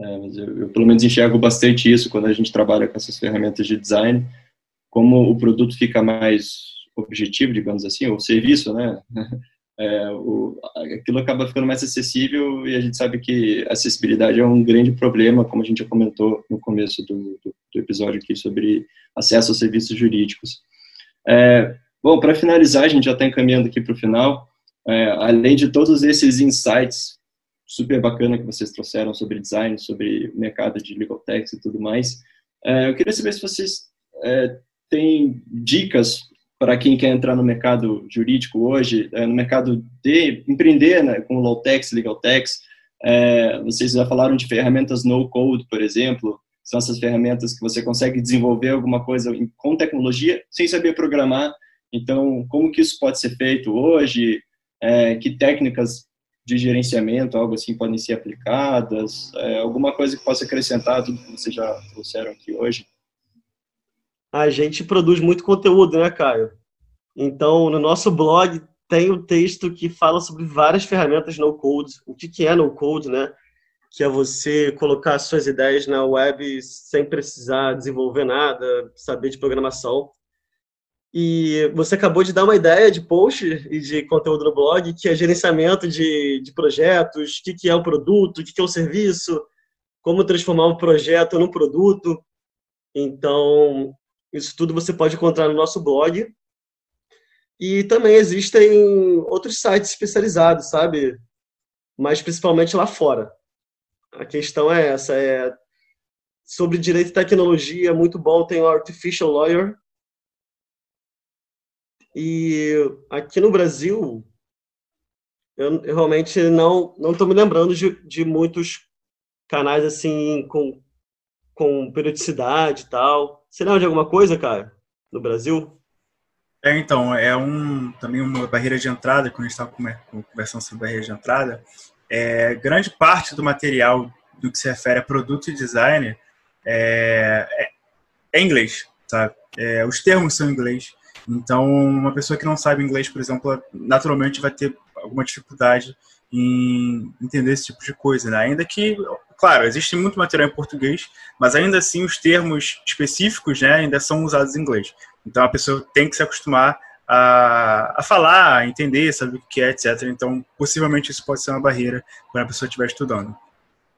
É, mas eu, eu, pelo menos enxergo bastante isso quando a gente trabalha com essas ferramentas de design, como o produto fica mais objetivo, digamos assim, ou serviço, né? É, o, aquilo acaba ficando mais acessível e a gente sabe que acessibilidade é um grande problema, como a gente já comentou no começo do, do, do episódio aqui sobre acesso aos serviços jurídicos. É, bom, para finalizar, a gente já está encaminhando aqui para o final. É, além de todos esses insights super bacana que vocês trouxeram sobre design, sobre mercado de legal tech e tudo mais, é, eu queria saber se vocês é, têm dicas para quem quer entrar no mercado jurídico hoje, é, no mercado de empreender né, com low techs, legal techs, vocês já falaram de ferramentas no code, por exemplo, são essas ferramentas que você consegue desenvolver alguma coisa com tecnologia sem saber programar. Então, como que isso pode ser feito hoje? Que técnicas de gerenciamento, algo assim, podem ser aplicadas? É, alguma coisa que possa acrescentar tudo que vocês já trouxeram aqui hoje? a gente produz muito conteúdo, né, Caio? Então, no nosso blog tem um texto que fala sobre várias ferramentas no code. O que, que é no code, né? Que é você colocar suas ideias na web sem precisar desenvolver nada, saber de programação. E você acabou de dar uma ideia de post e de conteúdo no blog, que é gerenciamento de, de projetos, o que, que é um produto, o que, que é um serviço, como transformar um projeto num produto. Então, isso tudo você pode encontrar no nosso blog. E também existem outros sites especializados, sabe? Mas principalmente lá fora. A questão é essa, é sobre direito e tecnologia, muito bom, tem o Artificial Lawyer. E aqui no Brasil, eu, realmente não não estou me lembrando de, de muitos canais assim com, com periodicidade e tal. Você lembra de alguma coisa, cara, no Brasil? É, então, é um, também uma barreira de entrada, quando a gente estava conversando sobre barreira de entrada, é, grande parte do material do que se refere a produto e design é, é, é inglês, sabe? É, os termos são em inglês. Então, uma pessoa que não sabe inglês, por exemplo, naturalmente vai ter alguma dificuldade em entender esse tipo de coisa, né? Ainda que claro, existe muito material em português, mas ainda assim os termos específicos né, ainda são usados em inglês. Então a pessoa tem que se acostumar a, a falar, a entender, saber o que é, etc. Então, possivelmente isso pode ser uma barreira quando a pessoa estiver estudando.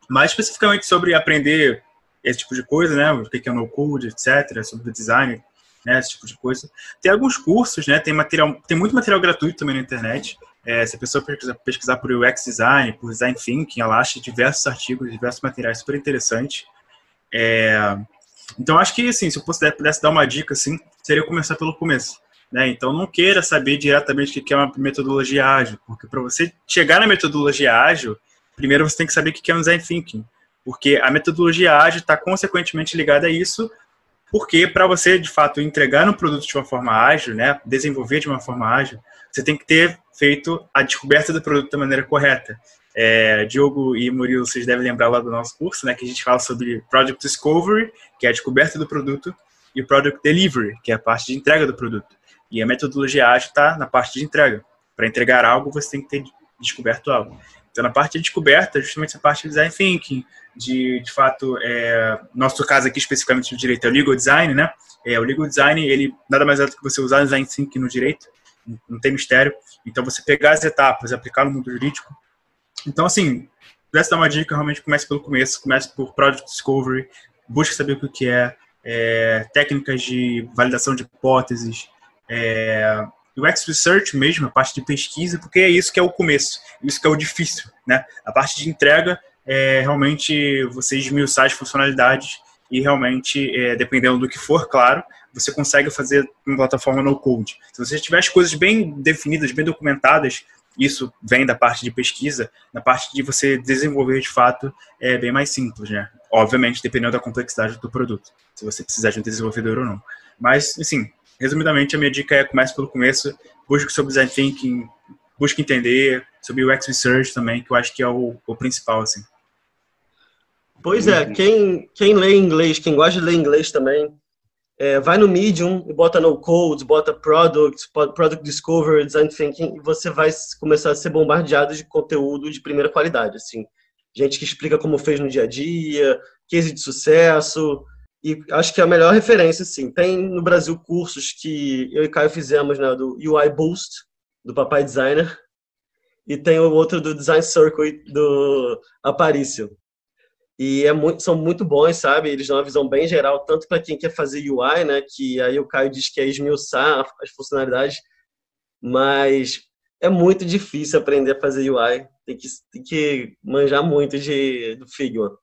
Mais especificamente sobre aprender esse tipo de coisa, né, o que é no code, etc., sobre design, né, esse tipo de coisa. Tem alguns cursos, né, tem material, tem muito material gratuito também na internet. É, se a pessoa pesquisar, pesquisar por UX Design, por Design Thinking, ela acha diversos artigos, diversos materiais super interessantes. É, então, acho que, assim, se eu pudesse, pudesse dar uma dica, assim, seria começar pelo começo. Né? Então, não queira saber diretamente o que é uma metodologia ágil, porque para você chegar na metodologia ágil, primeiro você tem que saber o que é um Design Thinking, porque a metodologia ágil está consequentemente ligada a isso, porque para você, de fato, entregar um produto de uma forma ágil, né, desenvolver de uma forma ágil, você tem que ter feito a descoberta do produto da maneira correta. É, Diogo e Murilo, vocês devem lembrar lá do nosso curso, né, que a gente fala sobre Product Discovery, que é a descoberta do produto, e Product Delivery, que é a parte de entrega do produto. E a metodologia ágil está na parte de entrega. Para entregar algo, você tem que ter descoberto algo. Então, na parte de descoberta, justamente essa parte de design thinking, de, de fato, é, nosso caso aqui especificamente do direito é o legal design, né? É, o legal design, ele nada mais é do que você usar design thinking no direito, não tem mistério. Então, você pegar as etapas aplicar no mundo jurídico. Então, assim, pudesse dar uma dica, realmente comece pelo começo, comece por Product Discovery, busque saber o que é, é técnicas de validação de hipóteses, é, UX Research mesmo, a parte de pesquisa, porque é isso que é o começo, isso que é o difícil, né? A parte de entrega é realmente você esmiuçar as funcionalidades e realmente, é, dependendo do que for, claro, você consegue fazer uma plataforma no code. Se você tiver as coisas bem definidas, bem documentadas, isso vem da parte de pesquisa, na parte de você desenvolver de fato é bem mais simples, né? Obviamente, dependendo da complexidade do produto, se você precisar de um desenvolvedor ou não. Mas, assim, resumidamente, a minha dica é comece pelo começo, busque sobre design thinking, busque entender sobre o UX research também, que eu acho que é o, o principal, assim. Pois é, quem, quem lê inglês, quem gosta de ler inglês também, é, vai no Medium e bota no code, bota product, product discovery, design thinking, e você vai começar a ser bombardeado de conteúdo de primeira qualidade, assim. Gente que explica como fez no dia a dia, case de sucesso, e acho que é a melhor referência, sim. Tem no Brasil cursos que eu e Caio fizemos, né, do UI Boost, do Papai Designer, e tem o outro do Design Circle do Aparício. E é muito, são muito bons, sabe? Eles dão uma visão bem geral, tanto para quem quer fazer UI, né? Que aí o Caio diz que é esmiuçar as funcionalidades, mas é muito difícil aprender a fazer UI. Tem que, tem que manjar muito de, do Figma.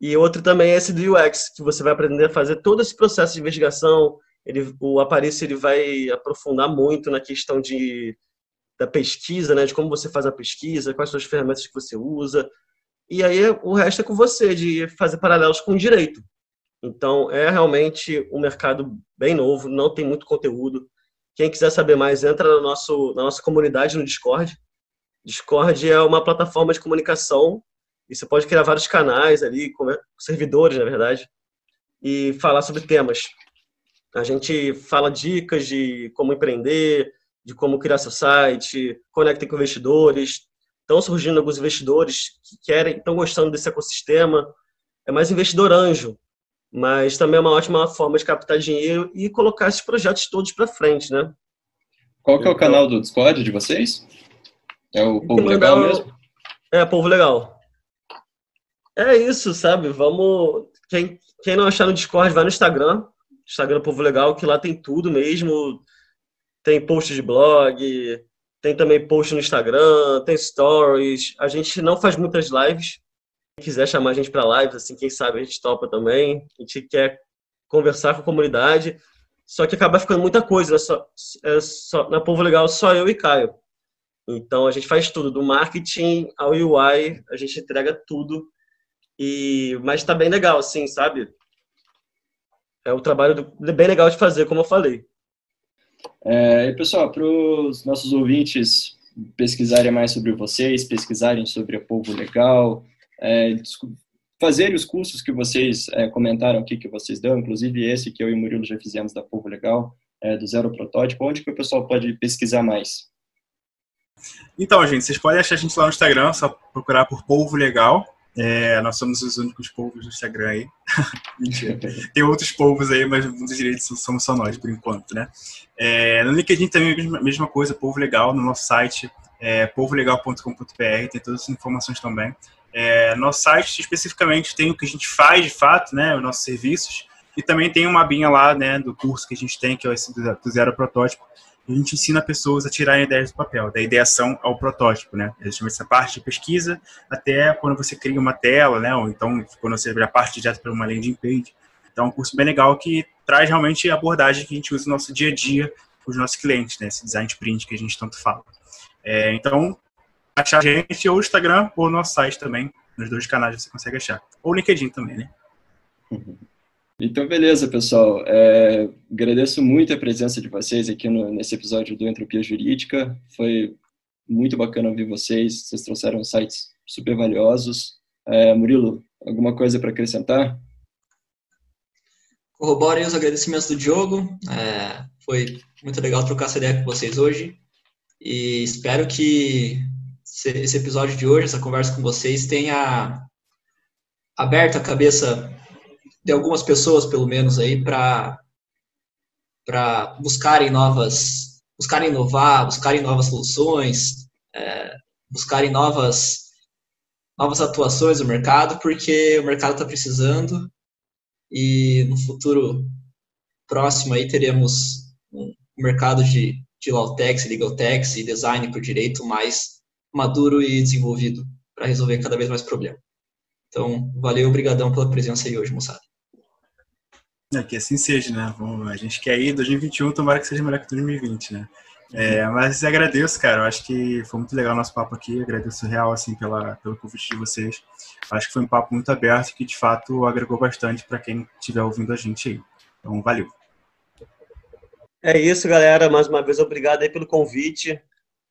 E outro também é esse do UX, que você vai aprender a fazer todo esse processo de investigação. Ele, o Aparício ele vai aprofundar muito na questão de, da pesquisa, né? De como você faz a pesquisa, quais são as ferramentas que você usa, e aí o resto é com você, de fazer paralelos com o direito. Então, é realmente um mercado bem novo, não tem muito conteúdo. Quem quiser saber mais, entra no nosso, na nossa comunidade no Discord. Discord é uma plataforma de comunicação e você pode criar vários canais ali, servidores, na verdade, e falar sobre temas. A gente fala dicas de como empreender, de como criar seu site, conecta com investidores, estão surgindo alguns investidores que querem, estão gostando desse ecossistema. É mais investidor anjo, mas também é uma ótima forma de captar dinheiro e colocar esses projetos todos para frente, né? Qual que é o canal do Discord de vocês? É o Povo Legal mesmo? É, Povo Legal. É isso, sabe? Vamos. Quem, quem não achar no Discord, vai no Instagram. Instagram Povo Legal, que lá tem tudo mesmo. Tem post de blog, tem também post no Instagram, tem stories. A gente não faz muitas lives. Quem quiser chamar a gente para lives, assim, quem sabe a gente topa também. A gente quer conversar com a comunidade. Só que acaba ficando muita coisa. Né? Só, é só, na Povo Legal, só eu e Caio. Então a gente faz tudo, do marketing ao UI, a gente entrega tudo. E mas está bem legal, assim, sabe? É um trabalho do, bem legal de fazer, como eu falei. É, pessoal, para os nossos ouvintes pesquisarem mais sobre vocês, pesquisarem sobre a Povo Legal, é, fazerem os cursos que vocês é, comentaram aqui que vocês dão, inclusive esse que eu e o Murilo já fizemos da Povo Legal, é, do Zero Protótipo, onde que o pessoal pode pesquisar mais? Então, gente, vocês podem achar a gente lá no Instagram, só procurar por Povo Legal, é, nós somos os únicos povos do Instagram aí. Mentira. Tem outros povos aí, mas muitos direitos somos só nós, por enquanto, né? É, no LinkedIn também a mesma coisa, Povo Legal, no nosso site, é, povolegal.com.br, tem todas as informações também. É, nosso site, especificamente, tem o que a gente faz, de fato, né? Os nossos serviços. E também tem uma abinha lá, né, do curso que a gente tem, que é o do Zero Protótipo, a gente ensina pessoas a tirarem ideias do papel, da ideação ao protótipo, né? A gente chama essa parte de pesquisa até quando você cria uma tela, né? Ou então quando você já parte direto para uma landing page. Então é um curso bem legal que traz realmente a abordagem que a gente usa no nosso dia a dia com os nossos clientes, né? Esse design sprint que a gente tanto fala. É, então, achar a gente ou o Instagram ou o nosso site também. Nos dois canais você consegue achar. Ou LinkedIn também, né? Uhum. Então, beleza, pessoal. É, agradeço muito a presença de vocês aqui no, nesse episódio do Entropia Jurídica. Foi muito bacana ouvir vocês. Vocês trouxeram sites super valiosos. É, Murilo, alguma coisa para acrescentar? Corroborem os agradecimentos do Diogo. É, foi muito legal trocar essa ideia com vocês hoje. E espero que esse episódio de hoje, essa conversa com vocês, tenha aberto a cabeça de algumas pessoas, pelo menos, aí, para buscarem novas, buscarem inovar, buscarem novas soluções, é, buscarem novas, novas atuações no mercado, porque o mercado está precisando e no futuro próximo aí teremos um mercado de, de Lawtex, Legaltex e design por direito mais maduro e desenvolvido para resolver cada vez mais problemas. Então, valeu, obrigadão pela presença aí hoje, moçada. É, que assim seja, né? a gente quer ir 2021, tomara que seja melhor que 2020, né? É, mas agradeço, cara. Eu acho que foi muito legal o nosso papo aqui. Agradeço real, assim, pela, pelo convite de vocês. Acho que foi um papo muito aberto que, de fato, agregou bastante para quem estiver ouvindo a gente aí. Então, valeu. É isso, galera. Mais uma vez, obrigado aí pelo convite.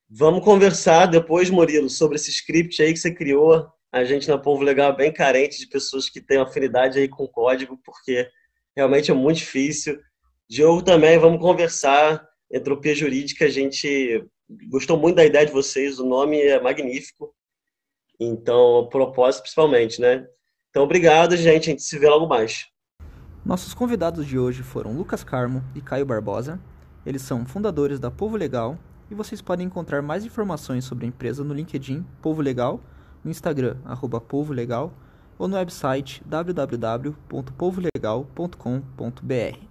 Vamos conversar depois, Murilo, sobre esse script aí que você criou. A gente na Povo Legal é bem carente de pessoas que têm afinidade aí com código, porque realmente é muito difícil. Diogo também, vamos conversar. Entropia Jurídica, a gente gostou muito da ideia de vocês, o nome é magnífico. Então, o propósito principalmente, né? Então, obrigado, gente. A gente se vê logo mais. Nossos convidados de hoje foram Lucas Carmo e Caio Barbosa. Eles são fundadores da Povo Legal e vocês podem encontrar mais informações sobre a empresa no LinkedIn Povo Legal, no Instagram arroba Povo Legal ou no website www.povolegal.com.br.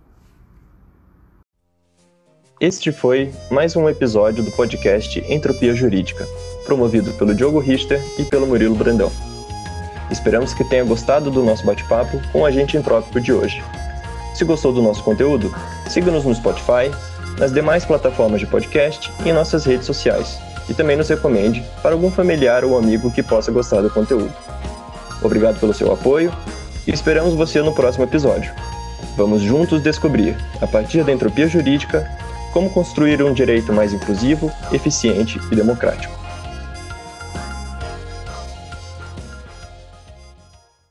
Este foi mais um episódio do podcast Entropia Jurídica, promovido pelo Diogo Richter e pelo Murilo Brandão. Esperamos que tenha gostado do nosso bate-papo com o agente entrópico de hoje. Se gostou do nosso conteúdo, siga-nos no Spotify, nas demais plataformas de podcast e em nossas redes sociais. E também nos recomende para algum familiar ou amigo que possa gostar do conteúdo. Obrigado pelo seu apoio e esperamos você no próximo episódio. Vamos juntos descobrir, a partir da entropia jurídica, como construir um direito mais inclusivo, eficiente e democrático.